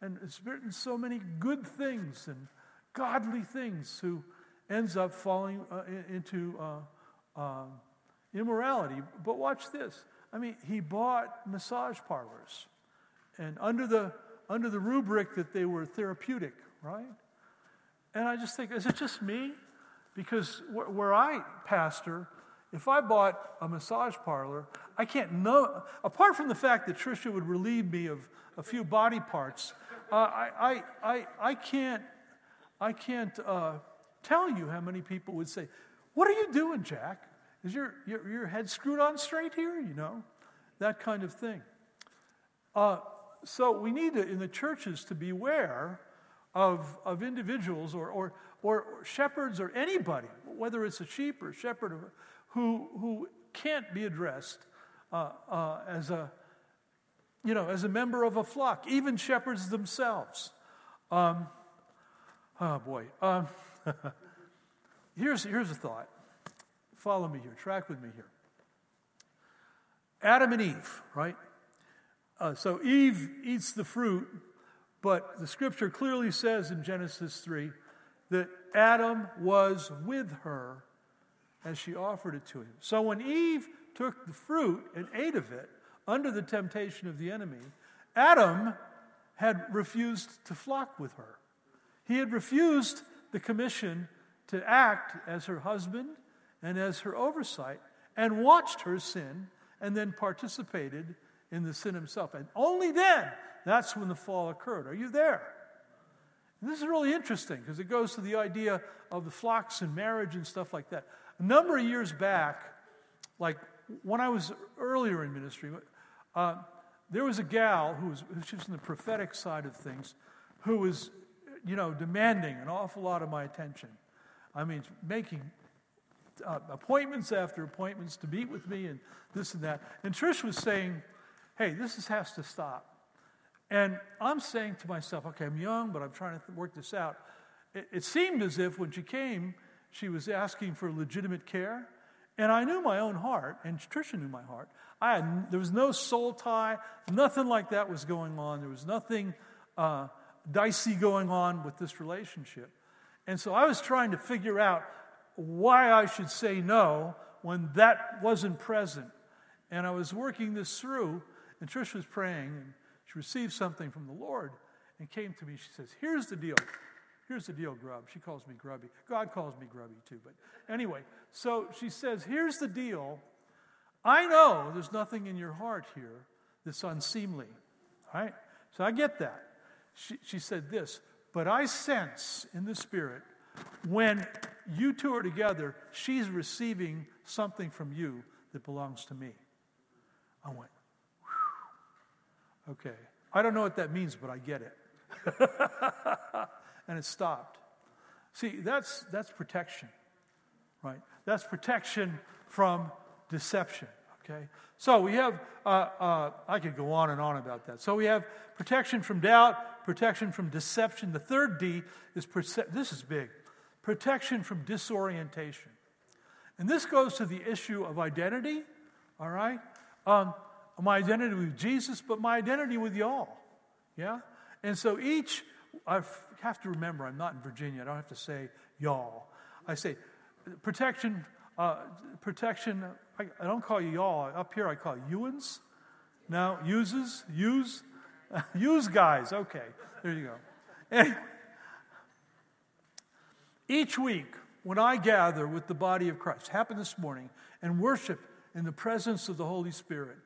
and has written so many good things and godly things who ends up falling uh, into uh, uh, immorality. But watch this. I mean, he bought massage parlors, and under the under the rubric that they were therapeutic, right? And I just think, is it just me? Because where I pastor, if I bought a massage parlor, I can't know, apart from the fact that Trisha would relieve me of a few body parts, uh, I, I, I, I can't, I can't uh, tell you how many people would say, What are you doing, Jack? Is your, your, your head screwed on straight here? You know, that kind of thing. Uh, so we need to, in the churches to beware of, of individuals or, or, or shepherds or anybody, whether it's a sheep or a shepherd, who, who can't be addressed uh, uh, as, a, you know, as a member of a flock, even shepherds themselves. Um, oh boy. Um, <laughs> here's, here's a thought. Follow me here, track with me here. Adam and Eve, right? Uh, so Eve eats the fruit but the scripture clearly says in Genesis 3 that Adam was with her as she offered it to him. So when Eve took the fruit and ate of it under the temptation of the enemy, Adam had refused to flock with her. He had refused the commission to act as her husband and as her oversight and watched her sin and then participated in the sin himself. And only then that's when the fall occurred. Are you there? And this is really interesting because it goes to the idea of the flocks and marriage and stuff like that. A number of years back, like when I was earlier in ministry, uh, there was a gal who was, she was in the prophetic side of things who was, you know, demanding an awful lot of my attention. I mean, making uh, appointments after appointments to meet with me and this and that. And Trish was saying, hey, this is, has to stop. And I'm saying to myself, okay, I'm young, but I'm trying to work this out. It, it seemed as if when she came, she was asking for legitimate care. And I knew my own heart, and Tricia knew my heart. I had, there was no soul tie, nothing like that was going on. There was nothing uh, dicey going on with this relationship. And so I was trying to figure out why I should say no when that wasn't present. And I was working this through, and Trish was praying, and she received something from the Lord and came to me. She says, Here's the deal. Here's the deal, Grub. She calls me Grubby. God calls me Grubby too. But anyway, so she says, Here's the deal. I know there's nothing in your heart here that's unseemly. All right? So I get that. She, she said this, but I sense in the Spirit when you two are together, she's receiving something from you that belongs to me. I went, Whew. okay. I don't know what that means, but I get it. <laughs> and it stopped. See, that's, that's protection, right? That's protection from deception, okay? So we have, uh, uh, I could go on and on about that. So we have protection from doubt, protection from deception. The third D is, perce- this is big, protection from disorientation. And this goes to the issue of identity, all right? Um, my identity with Jesus, but my identity with y'all, yeah? And so each, I have to remember, I'm not in Virginia, I don't have to say y'all. I say protection, uh, protection, I, I, don't call you y'all. Up here I call you Ewans. No, uses, use, <laughs> use guys. Okay, there you go. Each week, when I gather with the body of Christ, happened this morning, and worship in the presence of the Holy Spirit,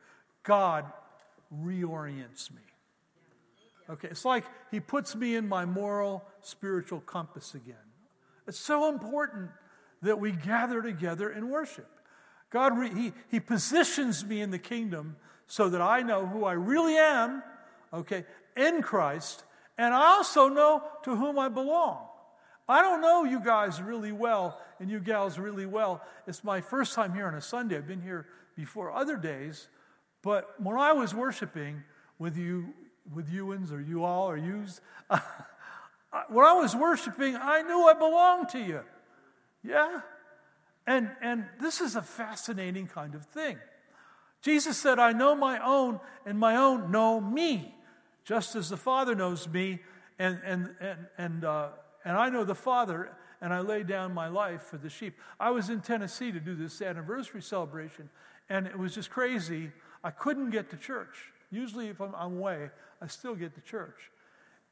God reorients me. Okay, it's like He puts me in my moral, spiritual compass again. It's so important that we gather together and worship. God, re- he, he positions me in the kingdom so that I know who I really am, okay, in Christ, and I also know to whom I belong. I don't know you guys really well and you gals really well. It's my first time here on a Sunday. I've been here before other days, but when I was worshiping with you, with you youans or you all or yous, <laughs> when I was worshiping, I knew I belonged to you. Yeah? And, and this is a fascinating kind of thing. Jesus said, I know my own, and my own know me, just as the Father knows me, and, and, and, and, uh, and I know the Father, and I lay down my life for the sheep. I was in Tennessee to do this anniversary celebration, and it was just crazy. I couldn't get to church. Usually, if I'm, I'm away, I still get to church.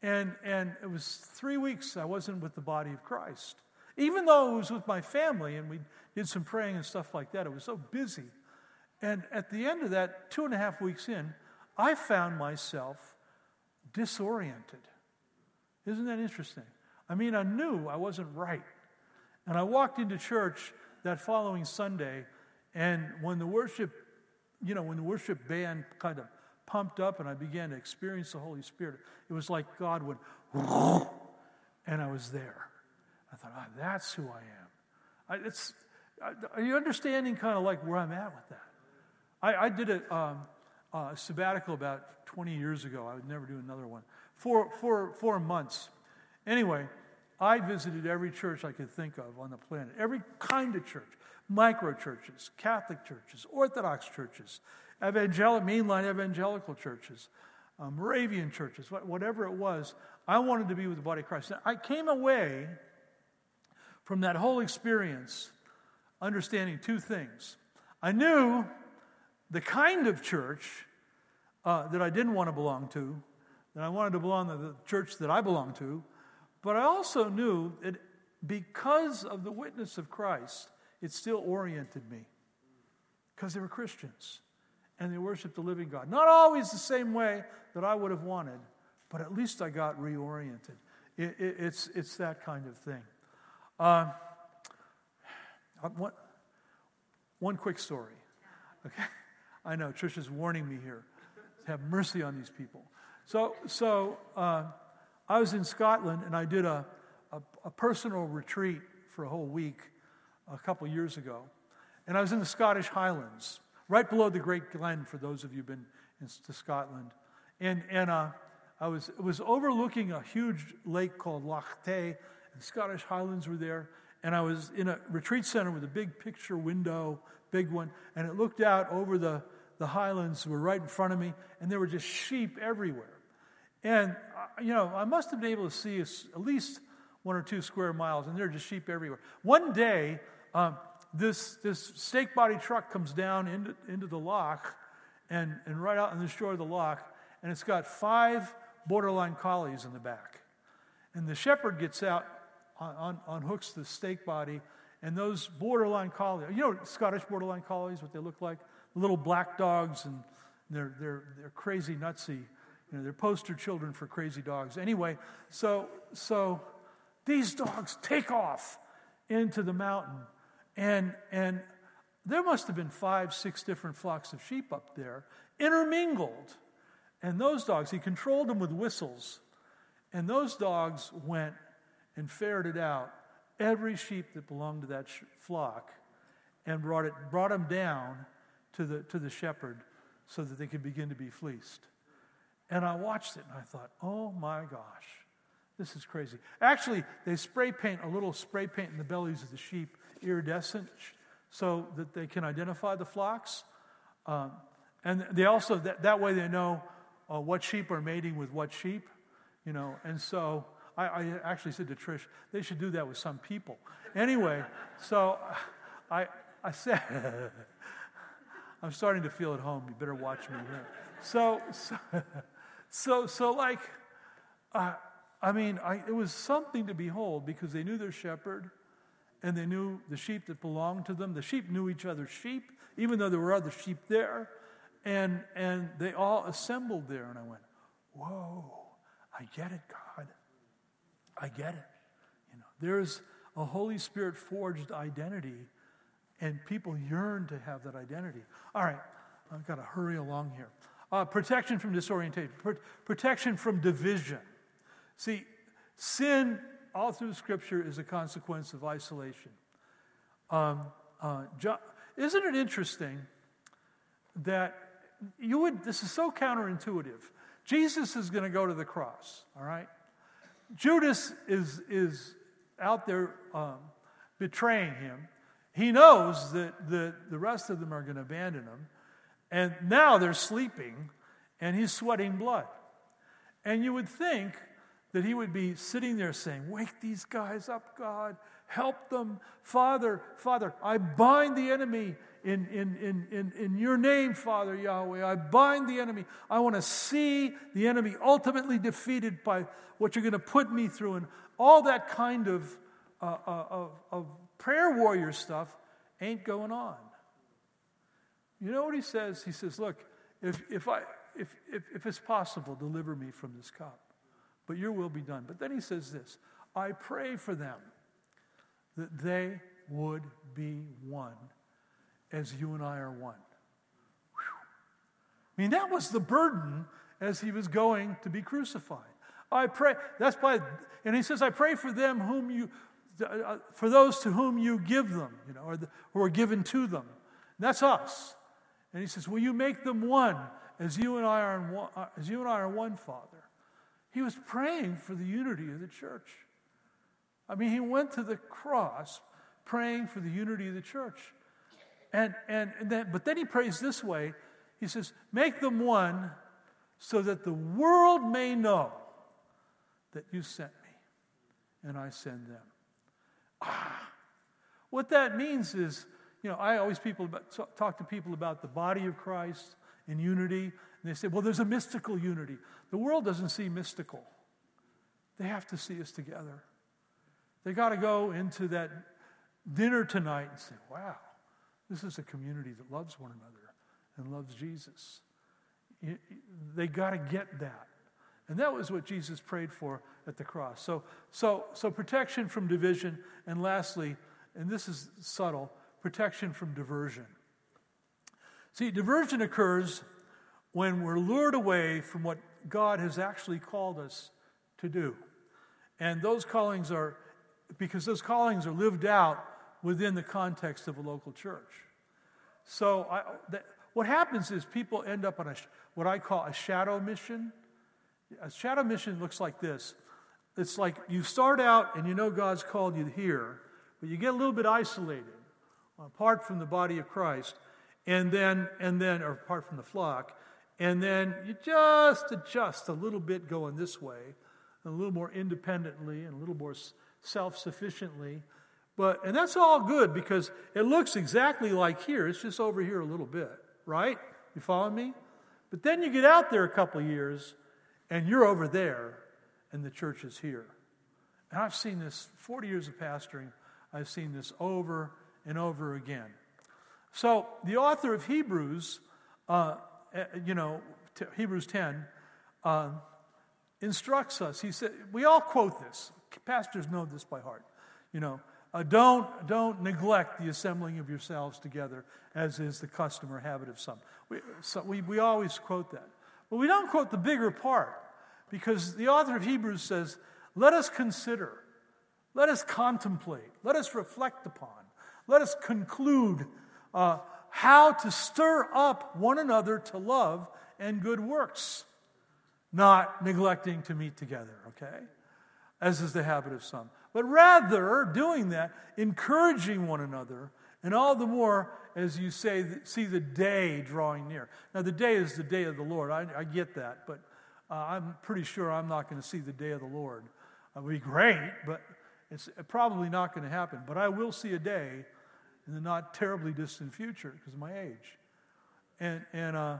And, and it was three weeks I wasn't with the body of Christ. Even though it was with my family and we did some praying and stuff like that, it was so busy. And at the end of that, two and a half weeks in, I found myself disoriented. Isn't that interesting? I mean, I knew I wasn't right. And I walked into church that following Sunday, and when the worship, you know, when the worship band kind of pumped up and I began to experience the Holy Spirit, it was like God would, <laughs> and I was there. I thought, oh, that's who I am. I, it's, are you understanding kind of like where I'm at with that? I, I did a, um, a, sabbatical about 20 years ago. I would never do another one. Four, four, four months. Anyway, I visited every church I could think of on the planet, every kind of church micro churches, Catholic churches, Orthodox churches, evangelical, mainline evangelical churches, um, Moravian churches, whatever it was. I wanted to be with the body of Christ. Now, I came away from that whole experience understanding two things. I knew the kind of church uh, that I didn't want to belong to, that I wanted to belong to the church that I belonged to, but I also knew that because of the witness of Christ, it still oriented me because they were Christians and they worshiped the living God. Not always the same way that I would have wanted, but at least I got reoriented. It, it, it's, it's that kind of thing. Uh, one, one quick story. Okay? <laughs> I know, Trisha's warning me here. Have mercy on these people. So, so uh, I was in Scotland and I did a, a, a, personal retreat for a whole week a couple years ago, and I was in the Scottish Highlands, right below the Great Glen, for those of you who've been in, to Scotland. And, and uh, I was, was overlooking a huge lake called Loch Tay, and Scottish Highlands were there. And I was in a retreat center with a big picture window, big one, and it looked out over the, the highlands were right in front of me, and there were just sheep everywhere. And, uh, you know, I must have been able to see at least one or two square miles, and there are just sheep everywhere. One day, um, this, this stake body truck comes down into, into the loch and, and right out on the shore of the loch, and it's got five borderline collies in the back. And the shepherd gets out, on, on, unhooks the stake body, and those borderline collies, you know Scottish borderline collies, what they look like? Little black dogs, and they're, they're, they're crazy, nutsy. You know, they're poster children for crazy dogs. Anyway, so, so these dogs take off into the mountain, and, and there must have been five, six different flocks of sheep up there, intermingled. And those dogs, he controlled them with whistles. And those dogs went and ferreted out every sheep that belonged to that flock and brought, it, brought them down to the, to the shepherd so that they could begin to be fleeced. And I watched it and I thought, oh my gosh, this is crazy. Actually, they spray paint a little spray paint in the bellies of the sheep, iridescent, so that they can identify the flocks. Um, and they also, that, that way they know uh, what sheep are mating with what sheep, you know. And so I, I, actually said to Trish, they should do that with some people. Anyway, so I, I said, <laughs> I'm starting to feel at home. You better watch me here. So, so, <laughs> so, so like, uh, I mean, I, it was something to behold because they knew their shepherd and they knew the sheep that belonged to them. The sheep knew each other's sheep, even though there were other sheep there. And, and they all assembled there. And I went, Whoa, I get it, God. I get it. You know, there's a Holy Spirit forged identity, and people yearn to have that identity. All right, I've got to hurry along here. Uh, protection from disorientation, Pro- protection from division. See, sin all through Scripture is a consequence of isolation. Um, uh, isn't it interesting that you would, this is so counterintuitive. Jesus is going to go to the cross, all right? Judas is, is out there um, betraying him. He knows that the, the rest of them are going to abandon him. And now they're sleeping, and he's sweating blood. And you would think that he would be sitting there saying, Wake these guys up, God. Help them. Father, Father, I bind the enemy in, in, in, in, in your name, Father Yahweh. I bind the enemy. I want to see the enemy ultimately defeated by what you're going to put me through. And all that kind of, uh, uh, of, of prayer warrior stuff ain't going on. You know what he says? He says, Look, if, if, I, if, if, if it's possible, deliver me from this cup, but your will be done. But then he says this I pray for them that they would be one as you and I are one. Whew. I mean, that was the burden as he was going to be crucified. I pray, that's why, and he says, I pray for them whom you, uh, for those to whom you give them, you know, or the, who are given to them. And that's us. And he says, Will you make them one as you and I are one, uh, as you and I are one, Father? He was praying for the unity of the church. I mean, he went to the cross praying for the unity of the church. And, and, and then, but then he prays this way He says, Make them one so that the world may know that you sent me and I send them. Ah, what that means is, you know, I always people about, talk to people about the body of Christ in unity, and they say, well, there's a mystical unity. The world doesn't see mystical, they have to see us together. They got to go into that dinner tonight and say, wow, this is a community that loves one another and loves Jesus. They got to get that. And that was what Jesus prayed for at the cross. So, so, so protection from division, and lastly, and this is subtle, protection from diversion. See, diversion occurs when we're lured away from what God has actually called us to do. And those callings are, because those callings are lived out within the context of a local church. So I, that, what happens is people end up on a, what I call a shadow mission. A shadow mission looks like this. It's like you start out and you know God's called you here, but you get a little bit isolated, apart from the body of Christ, and then and then or apart from the flock, and then you just adjust a little bit going this way, a little more independently and a little more self-sufficiently. But and that's all good because it looks exactly like here. It's just over here a little bit, right? You follow me? But then you get out there a couple of years and you're over there and the church is here. And I've seen this 40 years of pastoring, I've seen this over and over again. So the author of Hebrews, uh, eh, you know, t- Hebrews 10, uh, instructs us. He said, we all quote this. Pastors know this by heart. You know, uh, don't, don't neglect the assembling of yourselves together, as is the custom or habit of some. We, so we, we always quote that. But we don't quote the bigger part because the author of Hebrews says, let us consider, let us contemplate, let us reflect upon, let us conclude uh, how to stir up one another to love and good works, not neglecting to meet together, okay? As is the habit of some but rather doing that, encouraging one another, and all the more as you say, see the day drawing near. Now, the day is the day of the Lord. I, I get that, but uh, I'm pretty sure I'm not going to see the day of the Lord. It would be great, but it's probably not going to happen. But I will see a day in the not terribly distant future because of my age. And, and, uh,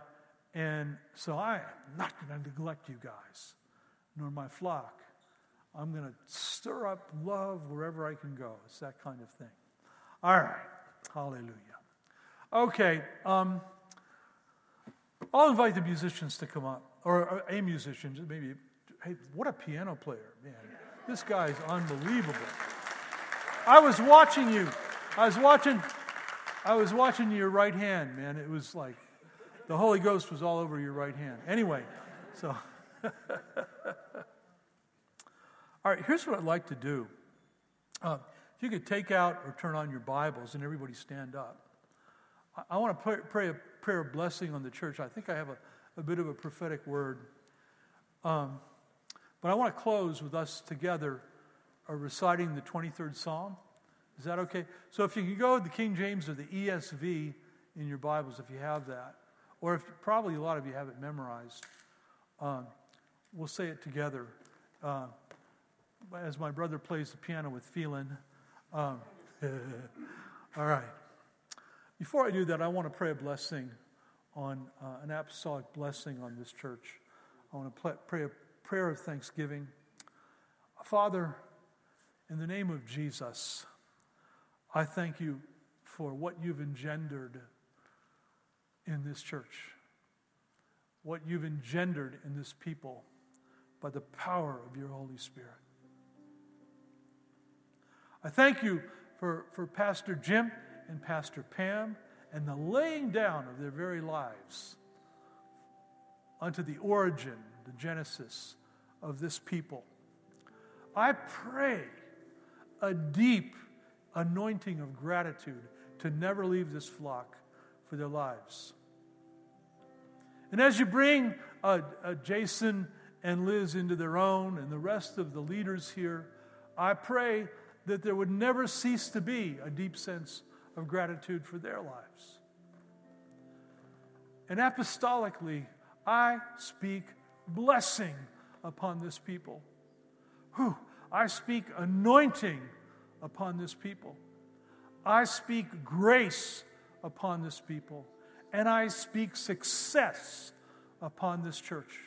and so I am not going to neglect you guys, nor my flock. I'm going to stir up love wherever I can go. It's that kind of thing. All right. Hallelujah. Okay. Um, I'll invite the musicians to come up, or a musician, maybe. Hey, what a piano player, man. This guy's unbelievable. I was watching you. I was watching. I was watching your right hand, man. It was like the Holy Ghost was all over your right hand. Anyway, so. <laughs> All right, here's what I'd like to do. Uh, if you could take out or turn on your Bibles and everybody stand up. I, I want to pray, pray, a prayer of blessing on the church. I think I have a, a bit of a prophetic word. Um, but I want to close with us together uh, reciting the 23rd Psalm. Is that okay? So if you can go the King James or the ESV in your Bibles, if you have that, or if probably a lot of you have it memorized, um, we'll say it together. Uh, as my brother plays the piano with feeling. Um, <laughs> all right. Before I do that, I want to pray a blessing on uh, an apostolic blessing on this church. I want to pray a prayer of thanksgiving. Father, in the name of Jesus, I thank you for what you've engendered in this church, what you've engendered in this people by the power of your Holy Spirit. I thank you for, for Pastor Jim and Pastor Pam and the laying down of their very lives unto the origin, the genesis of this people. I pray a deep anointing of gratitude to never leave this flock for their lives. And as you bring uh, uh, Jason and Liz into their own and the rest of the leaders here, I pray that there would never cease to be a deep sense of gratitude for their lives. And apostolically, I speak blessing upon this people. Whew, I speak anointing upon this people. I speak grace upon this people. And I speak success upon this church.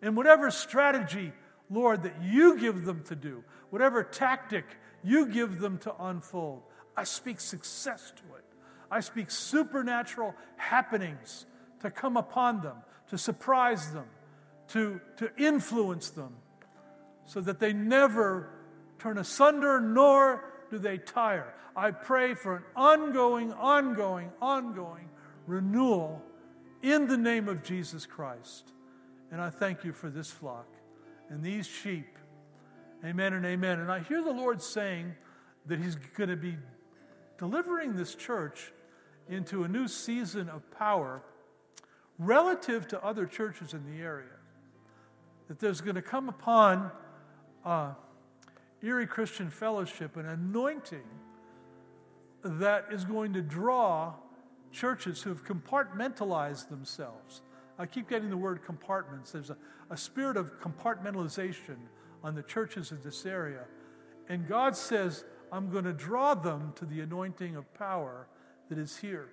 And whatever strategy, Lord, that you give them to do, whatever tactic you give them to unfold. I speak success to it. I speak supernatural happenings to come upon them, to surprise them, to, to influence them, so that they never turn asunder nor do they tire. I pray for an ongoing, ongoing, ongoing renewal in the name of Jesus Christ. And I thank you for this flock and these sheep Amen and amen. And I hear the Lord saying that He's going to be delivering this church into a new season of power relative to other churches in the area. That there's going to come upon uh, Erie Christian Fellowship an anointing that is going to draw churches who have compartmentalized themselves. I keep getting the word compartments. There's a, a spirit of compartmentalization on the churches in this area. And God says, I'm going to draw them to the anointing of power that is here.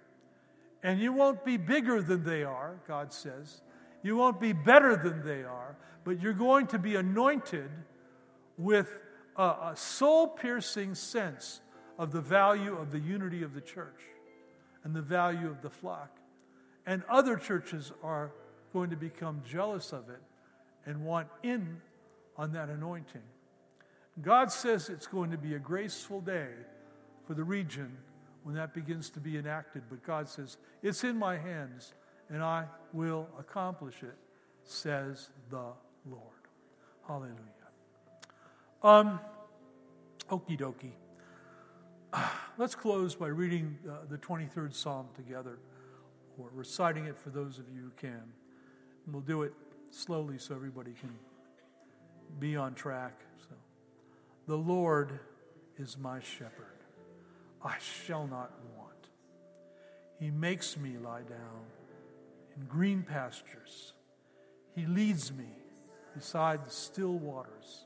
And you won't be bigger than they are, God says. You won't be better than they are, but you're going to be anointed with a, a soul piercing sense of the value of the unity of the church and the value of the flock. And other churches are going to become jealous of it and want in on that anointing. God says it's going to be a graceful day for the region when that begins to be enacted, but God says, It's in my hands and I will accomplish it, says the Lord. Hallelujah. Um, okie dokie. <sighs> Let's close by reading uh, the 23rd Psalm together, or reciting it for those of you who can. And we'll do it slowly so everybody can be on track. So, the Lord is my shepherd. I shall not want. He makes me lie down in green pastures. He leads me beside the still waters.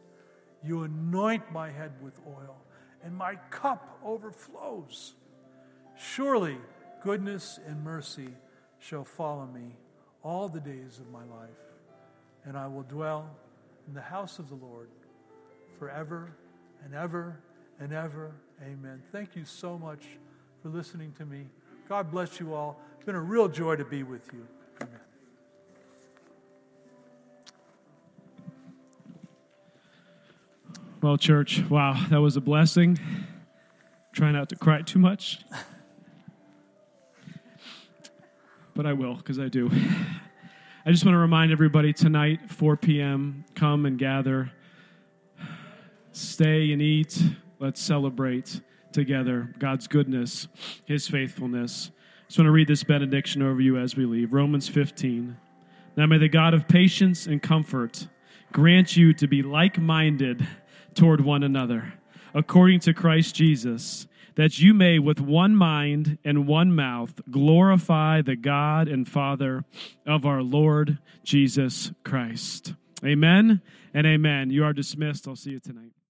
You anoint my head with oil, and my cup overflows. Surely goodness and mercy shall follow me all the days of my life, and I will dwell in the house of the Lord forever and ever and ever. Amen. Thank you so much for listening to me. God bless you all. It's been a real joy to be with you. Well, church, wow, that was a blessing. Try not to cry too much. But I will, because I do. I just want to remind everybody tonight, 4 p.m., come and gather. Stay and eat. Let's celebrate together God's goodness, His faithfulness. I just want to read this benediction over you as we leave. Romans 15. Now may the God of patience and comfort grant you to be like minded toward one another, according to Christ Jesus, that you may with one mind and one mouth glorify the God and Father of our Lord Jesus Christ. Amen and amen. You are dismissed. I'll see you tonight.